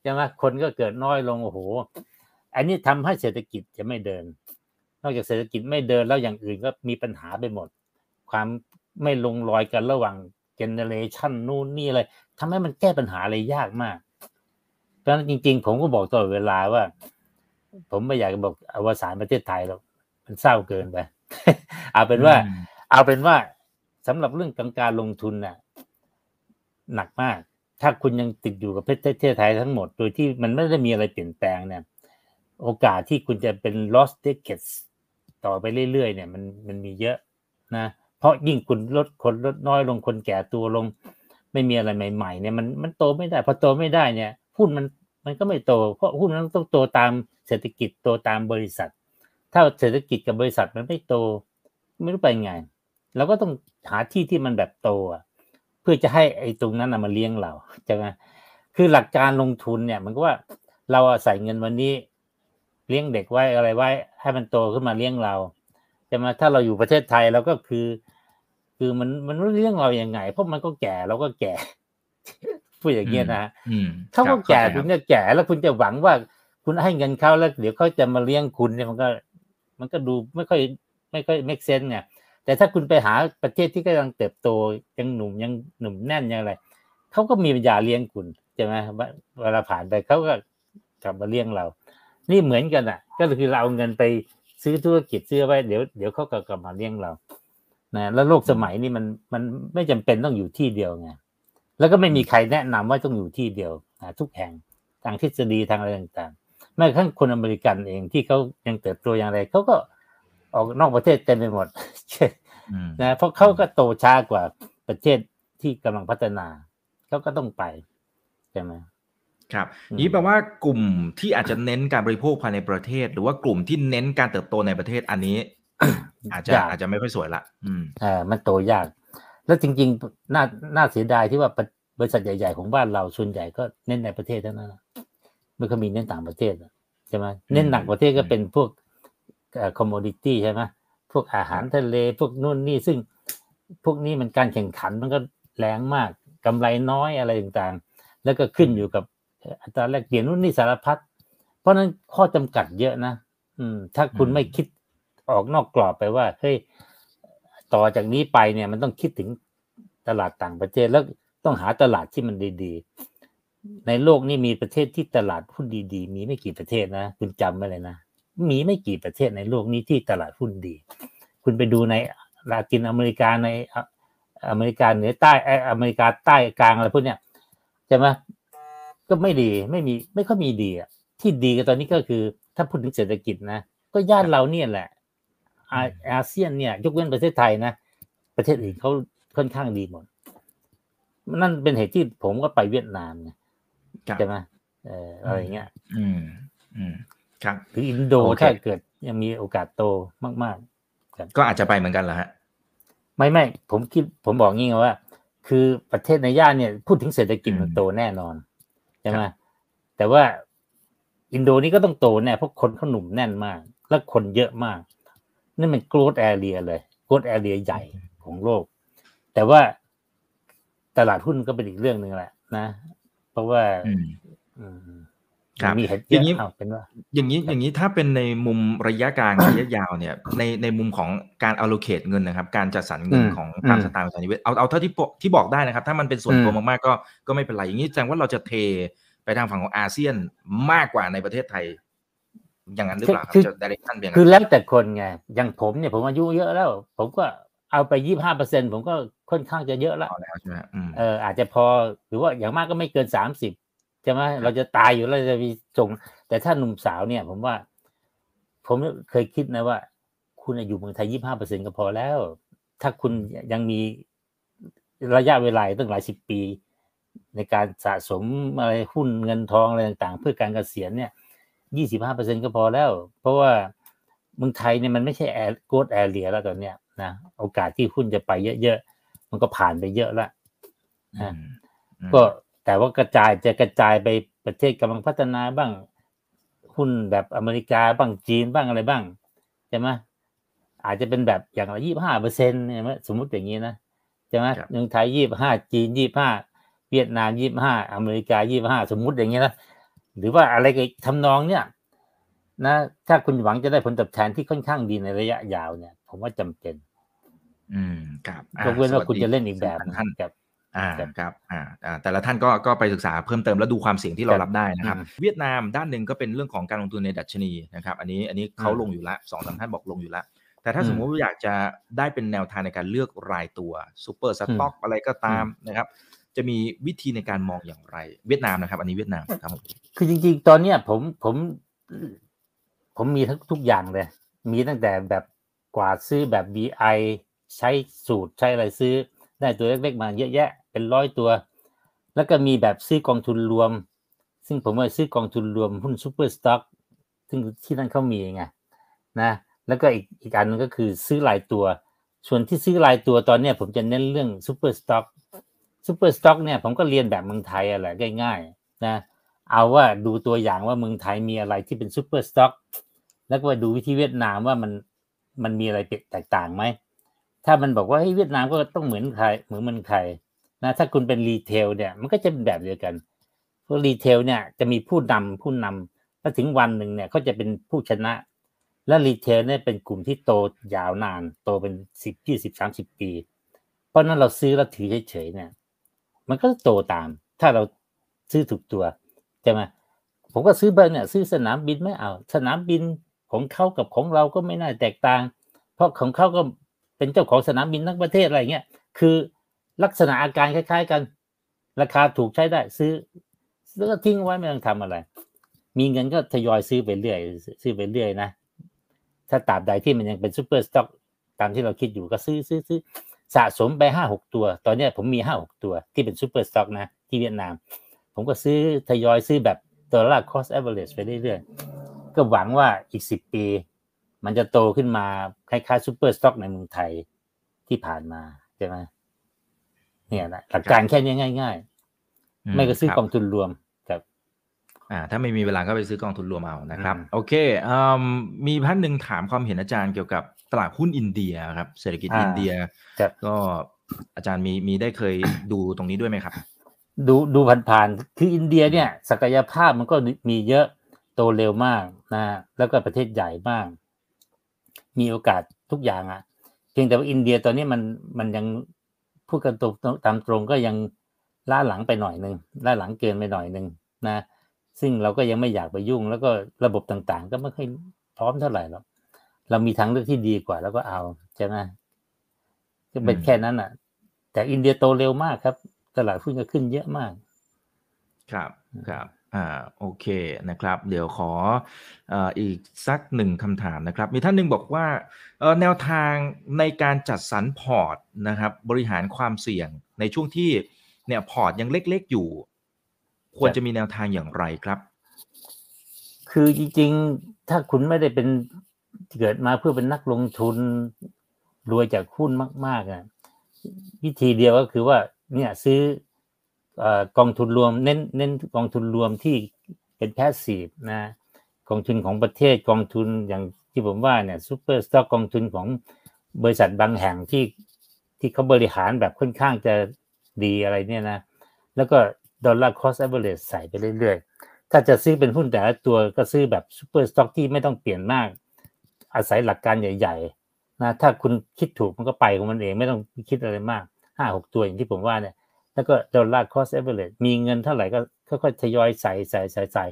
ใช่ไหมคนก็เกิดน้อยลงโอ้โหอันนี้ทำให้เศรษฐกิจจะไม่เดินน อกจากเศรษฐกิจไม่เดินแล้วอย่างอื่นก็มีปัญหาไปหมด ความไม่ลงรอยกันระหว่างเจเนเรชันนู่นนี่อะไรทำให้มันแก้ปัญหาอะไรยากมาก เพราะฉะนั้นจริง ๆ ผมก็บอกตลอดเวลาว่า ผมไม่อยากจะบอกอวสานประเทศไทยหรอกมันเศร้าเกินไปเอาเป็นว่า เอาเป็นว่าสำหรับเรื่องการลงทุนน่ะ หนักมาก ถ้าคุณยังติดอยู่กับประเทศไทยทั้งหมด โดยที่มันไม่ได้มีอะไรเปลี่ยนแปลงเนี่ย โอกาสที่คุณจะเป็น lost tickets ต่อไปเรื่อยๆเนี่ยมันมันมีเยอะนะเพราะยิ่งคุณลดคนลดน้อยลงคนแก่ตัวลง ไม่มีอะไรใหม่ๆเนี่ยมันมันโตไม่ได้พอโตไม่ได้เนี่ยหุ้นมันมันก็ไม่โต เพราะหุ้นมันต้องโตตามเศรษฐกิจโตตามบริษัท ถ้าเศรษฐกิจกับบริษัทมันไม่โต ไม่รู้ไปไงเราก็ต้องหาที่ที่มันแบบโตอะเพื่อจะให้ไอ้ตรงนั้นมาเลี้ยงเราใช่ไหมคือหลักการลงทุนเนี่ยมันก็ว่าเราใส่เงินวันนี้ เลี้ยงเด็กไว้อะไรไว้ ให้มันโตขึ้นมาเลี้ยงเราจะมาถ้าเราอยู่ประเทศไทยเราก็คือ คือมันมันไม่เลี้ยงเราอย่างไง เพราะมันก็แก่เราก็แก่พูดอย่างเงี้ยนะอืมเขาครัก็บแก่เข้าใจคุคณรับจะแก่แล้วคุณจะหวังว่า คุณให้เงินเขาแล้ว เดี๋ยวเขาจะมาเลี้ยงคุณเนี่ยมันก็ มันก็ดูไม่ค่อย ไม่ค่อย make sense เนี่ย แต่ถ้าคุณไปหาประเทศที่กำลังเติบโตยังหนุ่มยังหนุ่มแน่นยังอะไรเขาก็มีปัญญาเลี้ยงคุณใช่ไหมเวลาผ่านไปเขาก็กลับมาเลี้ยงเรา นี่เหมือนกันอะ ก็คือเราเอาเงินไปซื้อธุรกิจซื้อไว้เดี๋ยวเดี๋ยวเขาก็กลับมาเลี้ยงเรานะแล้วโลกสมัยนี้มันมันไม่จำเป็นต้องอยู่ที่เดียวไงแล้วก็ไม่มีใครแนะนำว่าต้องอยู่ที่เดียวนะทุกแห่งทางทฤษฎีทางอะไรต่างๆแม้กระทั่งคนอเมริกันเองที่เขายังเติบโตอย่างไรเขาก็ออกนอกประเทศเต็มไปหมดอืมนะเพราะเขาก็โตช้ากว่าประเทศที่กำลังพัฒนาเขาก็ต้องไปใช่ไหม ครับอืมนี้แปลว่ากลุ่มที่อาจจะเน้นการบริโภคภายในประเทศ หรือว่ากลุ่มที่เน้นการเติบโตในประเทศอันนี้ อาจจะยากอาจจะไม่ค่อยสวยละอืมอ่ามันโตยาก แล้วจริงๆน่าน่าเสียดายที่ว่าบริษัทใหญ่ ๆ ของบ้านเราส่วนใหญ่ก็เน้นในประเทศเท่านั้นนะไม่ค่อยมีเน้นต่างประเทศอะใช่ไหมเน้นต่างประเทศก็เป็นพวกคอมม o ดิตี้ใช่ไหมพวกอาหารทะเลพวกนู่นนี่ซึ่งพวกนี้มันการแข่งขันมันก็แรงมากกำไรน้อยอะไรต่างๆ แล้วก็ขึ้นอยู่กับ อัตราแลกเปลี่ยนนู่นนี่สารพัดเพราะฉะนั้นข้อจำกัดเยอะนะอืม ถ้าคุณอืมไม่คิดออกนอกกรอบไปว่าเฮ้ยต่อจากนี้ไปเนี่ยมันต้องคิดถึงตลาดต่างประเทศแล้วต้องหาตลาดที่มันดีๆ ในโลกนี้มีประเทศที่ตลาดหุ้นดีๆ มีไม่กี่ประเทศนะคุณจำไว้เลยนะมีไม่กี่ประเทศในโลกนี้ที่ตลาดหุ้นดี คุณไปดูในลาตินอเมริกาในอะอเมริกาเหนือใต้เอ่ออเมริกาใต้กลางอะไรพวกเนี้ยใช่ไหม ก็ไม่ดีไม่มีไม่ค่อยมีดีอะที่ดีกันตอนนี้ก็คือ ถ้าพูดถึงเศรษฐกิจนะ ก็ย่านเราเนี่ยแหละอาอาเซียนเนี่ย ยกเว้นประเทศไทยนะ ประเทศอื่นเขาค่อนข้างดีหมด นั่นเป็นเหตุที่ผมก็ไปเวียดนามไงครับใช่ไหมเอออะไรเงี้ย อืม อืม ครับหรืออินโดโอเคถ้าเกิดยังมีโอกาสโตมากก็อาจจะไปเหมือนกันเหรอฮะๆไม่ไม่ผมคิดผมบอกงี้ไงว่า คือประเทศในย่านเนี่ย พูดถึงเศรษฐกิจอืมมันโตแน่นอนใช่ไหมครับแต่ว่าอินโดนี่ก็ต้องโตแน่เพราะคนเขาหนุ่มแน่นมาก และคนเยอะมากนี่มัน growth area เลย growth area ใหญ่ของโลก แต่ว่าตลาดหุ้นก็เป็นอีกเรื่องหนึ่งแหละนะ เพราะว่าอื มอืมครับมีเหตุอเยย่างนี้อะเอาเป็นว่าอย่างนี้อย่างนี้ถ้าเป็นในมุมระยะกลางระยะยาวเนี่ย ในในมุมของการ allocate เงินนะครับ การจัดสรรเงินอืมของตามอืมสไตล์ของสถานีเวทเอาเอาเท่าที่ปกที่บอกได้นะครับ ถ้ามันเป็นส่วนอืมตัวมากๆก็ก็ไม่เป็นไรอย่างนี้แสดงว่าเราจะเทไปทางฝั่งของอาเซียนมากกว่าในประเทศไทย อย่างนั้นหรือเปล่าครับจะ direction เป็นอย่างคือนั้นแล้วแต่คนไงอย่างผมเนี่ยผมอายุเยอะแล้ว ผมก็เอาไปยี่ห้าเปอร์เซ็นผมก็ค่อนข้างจะเยอะแล้วเอาแล้วใช่ไหมฮะอืมเอออาจจะพอหรือว่าอย่างมากก็ไม่เกินสามสิบใช่ไหมเราจะตายอยู่แล้วจะมีส่ง แต่ถ้าหนุ่มสาวเนี่ย ผมว่า ผมเคยคิดนะว่า คุณอยู่เมืองไทยยี่ห้าเปอร์เซ็นก็พอแล้ว ถ้าคุณยังมีระยะเวลาตั้งหลายสิบปี ในการสะสมอะไรหุ้นเงินทองอะไรต่างๆ เพื่อการเกษียณเนี่ยยี่สิบห้าเปอร์เซ็นก็พอแล้ว เพราะว่าเมืองไทยเนี่ยมันไม่ใช่แอร์โกดแอร์เรียแล้วตอนเนี้ยนะโอกาสที่หุ้นจะไปเยอะๆมันก็ผ่านไปเยอะแล้วอืมอืมก็ แต่ว่ากระจายจะกระจายไปประเทศกำลังพัฒนาบ้าง หุ้นแบบอเมริกาบ้างจีนบ้างอะไรบ้างใช่ไหมอาจจะเป็นแบบอย่างละยี่ห้าเปอร์เซ็นต์เนี่ยสมมุติอย่างนี้นะใช่ไหมครับเมืองไทยยี่ห้าจีนยี่ห้าเวียดนามยี่ห้าอเมริกายี่ห้าสมมุติอย่างนี้นะหรือว่าอะไรกับทำนองเนี่ยนะถ้าคุณหวังจะได้ผลตอบแทนที่ค่อนข้างดีในระยะยาวเนี่ย ผมว่าจำเป็น อืมครับอะยกเว้นว่าสสคุณดีจะเล่นอีกแบบท่านกับ อ่าครับครับอ่าอ่าแต่ละท่านก็ก็ไปศึกษาเพิ่มเติมแล้วดูความเสี่ยงที่เราครับรับได้นะครับอืมเวียดนามด้านหนึ่งก็เป็นเรื่องของการลงทุนในดัชนีนะครับ อันนี้อันนี้เขาอืมลงอยู่แล้วสองสามท่านบอกลงอยู่แล้วแต่ถ้าอืมสมมติว่าอยากจะได้เป็นแนวทางในการเลือกรายตัวซูเปอร์สต็อกอะไรก็ตามนะครับจะมีวิธีในการมองอย่างไร เวียดนามนะครับ อันนี้เวียดนามครับผมคือจริง ๆ ตอนเนี้ยผมผม ผมมีทั้งทุกอย่างเลย มีตั้งแต่แบบกวาดซื้อแบบ BI ใช้สูตรใช้อะไรซื้อได้ตัวเล็กๆมาเยอะแยะ เป็นร้อยตัว แล้วก็มีแบบซื้อกองทุนรวม ซึ่งผมว่าซื้อกองทุนรวมหุ้น super stock ซึ่งที่นั่นเขามีไงนะแล้วก็อีกอีกอันนึงก็คือซื้อรายตัว ส่วนที่ซื้อรายตัวตอนเนี้ยผมจะเน้นเรื่อง super stock super stock เนี่ยผมก็เลียนแบบเมืองไทยอะไรง่ายๆนะเอาว่าดูตัวอย่างว่าเมืองไทยมีอะไรที่เป็น super stock แล้วก็ดูที่เวียดนามว่ามันมันมีอะไรแตกต่างไหมถ้ามันบอกว่าเฮ้ยเวียดนามก็ต้องเหมือนใครเหมือนมันใคร นะถ้าคุณเป็น retail เนี่ย มันก็จะเป็นแบบเดียวกันเพราะ retail เนี่ยจะมีผู้นำผู้นำถ้าถึงวันหนึ่งเนี่ยเขาจะเป็นผู้ชนะ และ retail เนี่ยเป็นกลุ่มที่โตยาวนาน โตเป็นสิบยี่สิบสามสิบปี เพราะนั้นเราซื้อแล้วถือเฉยๆเนี่ย มันก็โตตาม ถ้าเราซื้อถูกตัวใช่ไหมผมก็ซื้อไปเนี่ย ซื้อสนามบินไม่เอา สนามบินของเขากับของเราก็ไม่น่าแตกต่าง เพราะของเขาก็เป็นเจ้าของสนามบินทั้งประเทศอะไรเงี้ย คือ ลักษณะอาการคล้าย ๆ กัน ราคาถูกใช้ได้ซื้อ แล้วก็ทิ้งไว้ไม่ต้องทำอะไร มีเงินก็ทยอยซื้อไปเรื่อย ซื้อไปเรื่อยนะ ถ้าตราบใดที่มันยังเป็น super stock ตามที่เราคิดอยู่ก็ซื้อซื้อซื้อสะสมไปห้าหกตัว ตอนนี้ผมมีห้าหกตัวที่เป็น super stock นะ ที่เวียดนาม ผมก็ซื้อทยอยซื้อแบบตัวละ cost average ไปเรื่อยๆ ก็หวังว่าอีกสิบปี มันจะโตขึ้นมาคล้ายๆ super stock ในเมืองไทยที่ผ่านมาใช่ไหม เนี่ยนะหลักการแค่นี้ง่าย ๆ ไม่ก็ซื้อกองทุนรวมครับอ่า ถ้าไม่มีเวลาก็ไปซื้อกองทุนรวมเอานะครับอืมโอเคอืมมีท่านหนึ่งถามความเห็นอาจารย์เกี่ยวกับตลาดหุ้นอินเดียครับ เศรษฐกิจอ่าอินเดียครับก็อาจารย์มีมีได้เคยดูตรงนี้ด้วยไหมครับ ดูดูผ่านๆคืออินเดียเนี่ย ศักยภาพมันก็มีเยอะโตเร็วมากนะแล้วก็ประเทศใหญ่มาก มีโอกาสทุกอย่างอะ่ะ เพียงแต่ว่าอินเดียตอนนี้มันมันยัง พูดกันตรงตามตรงก็ยังล่าหลังไปหน่อยหนึ่งล่าหลังเกินไปหน่อยหนึ่งนะ ซึ่งเราก็ยังไม่อยากไปยุ่ง แล้วก็ระบบต่างๆ ก็ไม่ค่อยพร้อมเท่าไหร่หรอกเรามีทางเลือกที่ดีกว่า แล้วก็เอาใช่ไหมก็เป็นแค่นั้นอะ แต่อินเดียโตเร็วมากครับ ตลาดหุ้นก็ขึ้นเยอะมาก ครับครับ อ่าโอเคนะครับ เดี๋ยวขอเอ่ออีกสักหนึ่งคำถามนะครับ มีท่านหนึ่งบอกว่าเอ่อแนวทางในการจัดสรรพอร์ตนะครับ บริหารความเสี่ยงในช่วงที่เนี่ยพอร์ตยังเล็กๆอยู่ ควรจะมีแนวทางอย่างไรครับ คือจริงๆ ถ้าคุณไม่ได้เป็นเกิดมาเพื่อเป็นนักลงทุนรวยจากหุ้นมากๆอะวิธีเดียวก็คือว่าเนี่ยซื้อเอ่อ กองทุนรวมเน้นเน้นกองทุนรวมที่เป็นแพสซีฟนะกองทุนของประเทศกองทุนอย่างที่ผมว่าเนี่ย super stock กองทุนของบริษัทบางแห่งที่ที่เขาบริหารแบบค่อนข้างจะดีอะไรเนี่ยนะ แล้วก็ dollar cost average ใส่ไปเรื่อยๆ ถ้าจะซื้อเป็นหุ้นแต่ละตัวก็ซื้อแบบ super stock ที่ไม่ต้องเปลี่ยนมาก อาศัยหลักการใหญ่ๆนะถ้าคุณคิดถูกมันก็ไปของมันเองไม่ต้องคิดอะไรมากห้าหกตัวอย่างที่ผมว่าเนี่ย แล้วก็ dollar cost average มีเงินเท่าไหร่ก็ค่อยๆทยอยใส่ใส่ใส่ใส่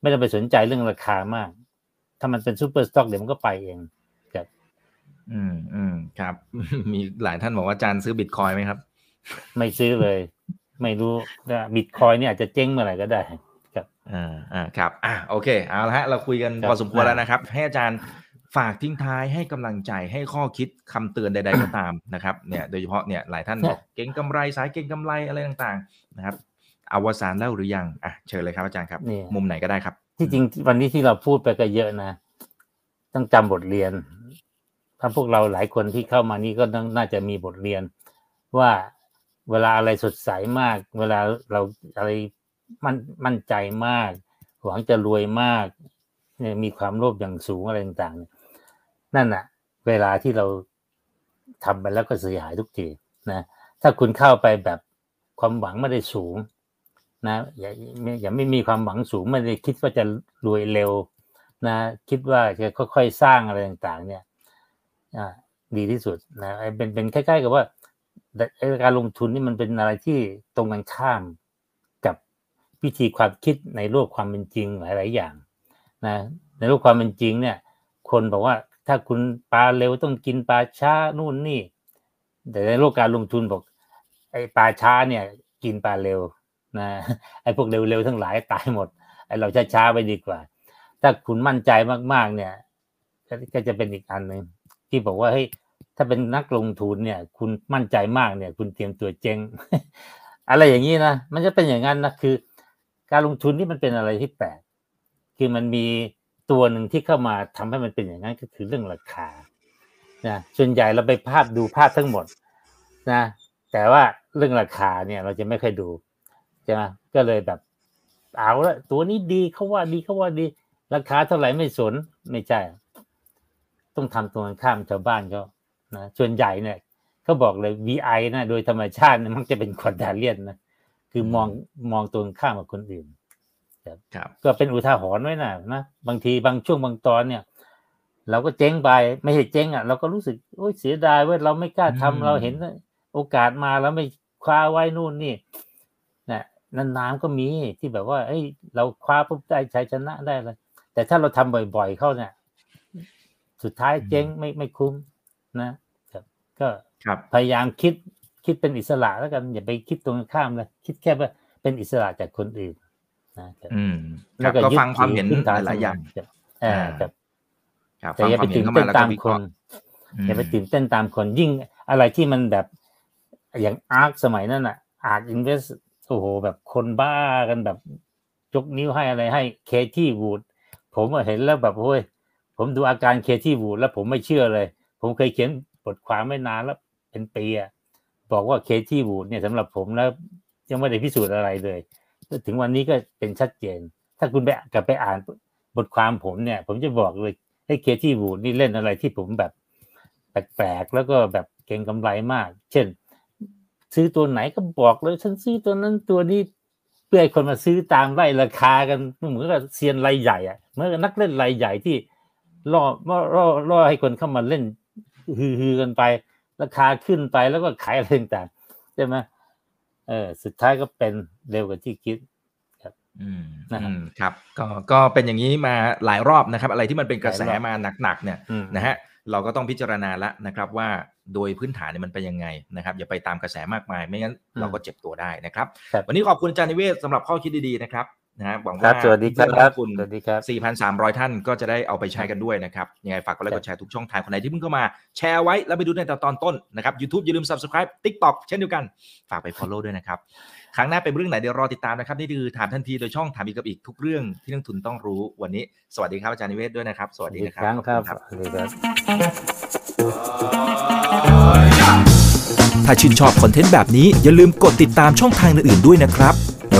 ไม่ต้องไปสนใจเรื่องราคามาก ถ้ามันเป็น super stock เดี๋ยวมันก็ไปเองครับอืมอืมครับ มีหลายท่านบอกว่าอาจารย์ซื้อบิตคอยน์ไหมครับ ไม่ซื้อเลย ไม่รู้ว่าบิตคอยน์เนี่ยอาจจะเจ๊งเมื่อไหร่ก็ได้ครับอ่าอ่าครับอ่าโอเคเอาละฮะเราคุยกันครับพอสมควรแล้วนะครับ ให้อาจารย์ ฝากทิ้งท้ายให้กำลังใจให้ข้อคิดคำเตือนใด ๆก็ตามนะครับเนี่ยโดยเฉพาะเนี่ยหลายท่านบอกเก็งกำไรสายเก็งกำไรอะไรต่างๆนะครับอวสานแล้วหรือยังอะเชิญเลยครับอาจารย์ครับนี่มุมไหนก็ได้ครับ ที่จริงวันนี้ที่เราพูดไปก็เยอะนะ ต้องจำบทเรียน ถ้าพวกเราหลายคนที่เข้ามานี่ก็ต้องน่าจะมีบทเรียน ว่าเวลาอะไรสดใสมาก เวลาเราอะไรมั่นมั่นใจมาก หวังจะรวยมากเนี่ยมีความโลภอย่างสูงอะไรต่างๆเนี่ย นั่นน่ะ เวลาที่เราทำไปแล้วก็เสียหายทุกทีนะถ้าคุณเข้าไปแบบความหวังไม่ได้สูงนะอย่าอย่าไม่มีความหวังสูงไม่ได้คิดว่าจะรวยเร็วนะคิดว่าจะค่อยๆสร้างอะไรต่างๆ เนี่ยอ่าดีที่สุดนะไอ้เป็นเป็นคล้ๆกับว่าการลงทุนนี่มันเป็นอะไรที่ตรงกันข้ามกับวิธีความคิดในโลกความเป็นจริงหลาย ๆ อย่างนะในโลกความเป็นจริงเนี่ย คนบอกว่า ถ้าคุณปลาเร็วต้องกินปลาช้านู่นนี่ แต่ในโลกการลงทุนบอก ไอ้ปลาช้าเนี่ย กินปลาเร็วนะไอ้พวกเร็วๆทั้งหลายตายหมดไอ้เราช้าๆไปดีกว่า ถ้าคุณมั่นใจมากๆ เนี่ย ก็จะเป็นอีกอันหนึ่งที่บอกว่าเฮ้ยถ้าเป็นนักลงทุนเนี่ย คุณมั่นใจมากเนี่ย คุณเตรียมตัวเจ๊งอะไรอย่างนี้นะมันจะเป็นอย่างนั้นนะคือ การลงทุนนี่มันเป็นอะไรที่แปลกคือมันมี ตัวหนึ่งที่เข้ามาทำให้มันเป็นอย่างนั้นก็คือเรื่องราคานะส่วนใหญ่เราไปภาพดูภาพทั้งหมดนะแต่ว่าเรื่องราคาเนี่ยเราจะไม่ค่อยดูใช่ไหมก็เลยแบบเอาละตัวนี้ดีเขาว่าดีเขาว่าดี ราคาเท่าไหร่ไม่สนไม่ใช่ ต้องทำตรงกันข้ามชาวบ้านเขานะส่วนใหญ่เนี่ยเขาบอกเลย VI นะโดยธรรมชาติมันจะเป็นคอนดาเลียนนะคือมองมองตรงข้ามกับคนอื่น ก็เป็นอุทาหรณ์ไว้นะนะบางทีบางช่วงบางตอนเนี่ย เราก็เจ๊งไปไม่ใช่เจ๊งอะ เราก็รู้สึกโอ้ยเสียดายเว่าเราไม่กล้าทำเราเห็นโอกาสมาแล้วไม่คว้าไว้นู่นนี่นะนานๆก็มีที่แบบว่าเฮ้ย เราคว้าปุ๊บได้ชัยชนะได้เลยแต่ถ้าเราทำบ่อย ๆ เข้าเนี่ยสุดท้ายเจ๊งไม่ไม่คุ้มนะครับก็ครับพยายามคิดคิดเป็นอิสระแล้วกันอย่าไปคิดตรงกันข้ามเลยคิดแค่ว่าเป็นอิสระจากคนอื่น นะครับอืมคแล้วก็ก็ยึดฟังความเห็นถือพื้นฐานหลายๆอย่างครับอ่าอ่าครับครับแต่ฟังอย่าคไปวามเห็ตื่นนเข้าเต้มานแล้วก็ตามวิเคคนราะห์อืมอย่าไปตื่นเต้นตามคน ยิ่งอะไรที่มันแบบ อย่าง ARK สมัยนั้นอะ ARK Invest โอ้โหแบบคนบ้ากันแบบยกนิ้วให้อะไรให้ Cathie Wood ผมอะเห็นแล้วแบบโอ้ยผมดูอาการเคที่วูดแล้วผมไม่เชื่อเลย ผมเคยเขียนบทความไม่นานแล้วเป็นปีอะบอกว่าเคที่วูดเนี่ยสำหรับผมแล้วยังไม่ได้พิสูจน์อะไรเลย ถึงวันนี้ก็เป็นชัดเจน ถ้าคุณไปกลับไปอ่านบทความผมเนี่ย ผมจะบอกเลยให้เคที่วูดนี่เล่นอะไรที่ผมแบบแปลกๆแล้วก็แบบเก่งกำไรมาก เช่น ซื้อตัวไหนก็บอกเลยฉันซื้อตัวนั้นตัวนี้เพื่อให้คนมาซื้อตามไล่ราคากันเหมือนกับเซียนรายใหญ่อะเหมือนกับนักเล่นรายใหญ่ที่ล่อล่อล่อให้คนเข้ามาเล่นฮือๆกันไป ราคาขึ้นไปแล้วก็ขายอะไรต่างๆใช่ไหมเออสุดท้ายก็เป็น เร็วกว่าที่คิดอืมนะครับ อืมครับ ก็ก็เป็นอย่างนี้มาหลายรอบนะครับ อะไรที่มันเป็นกระแสหลายรอบมาหนักๆเนี่ยอืมนะฮะเราก็ต้องพิจารณาแล้วนะครับ ว่าโดยพื้นฐานเนี่ยมันเป็นยังไงนะครับ อย่าไปตามกระแสมากมายไม่งั้นเราก็เจ็บตัวได้นะครับครับวันนี้ขอบคุณอาจารย์นิเวศสำหรับข้อคิดดีๆนะครับ นะฮะหวังครัว่าบสวัสดีคเพื่อนรับๆคุณสวัสดีครับ4,300 ท่านก็จะได้เอาไปใช้กันด้วยนะครับยังไงฝากกดไลค์กดแชร์ทุกช่องทางคนไหนที่เพิ่งเข้ามาแชร์ไว้แล้วไปดูในตอนต้นนะครับ YouTube อย่าลืม Subscribe TikTok เช่นเดียวกัน ฝากไป Follow ด้วยนะครับ ครั้งหน้าเป็นเรื่องไหนเดี๋ยวรอติดตามนะครับ นี่คือถามทันทีโดยช่องถามอีกกับอีกทุกเรื่องที่นักทุนต้องรู้วันนี้ สวัสดีครับอาจารย์นิเวศด้วยนะครับ สวัสดีอีนะกครัครั้งขอครับณสวัสดีครับถ้าชื่นชอบคอนเทนต์แบบนี้อย่าลืมกดติดตามช่องทางอื่นๆด้วยนะครับไม่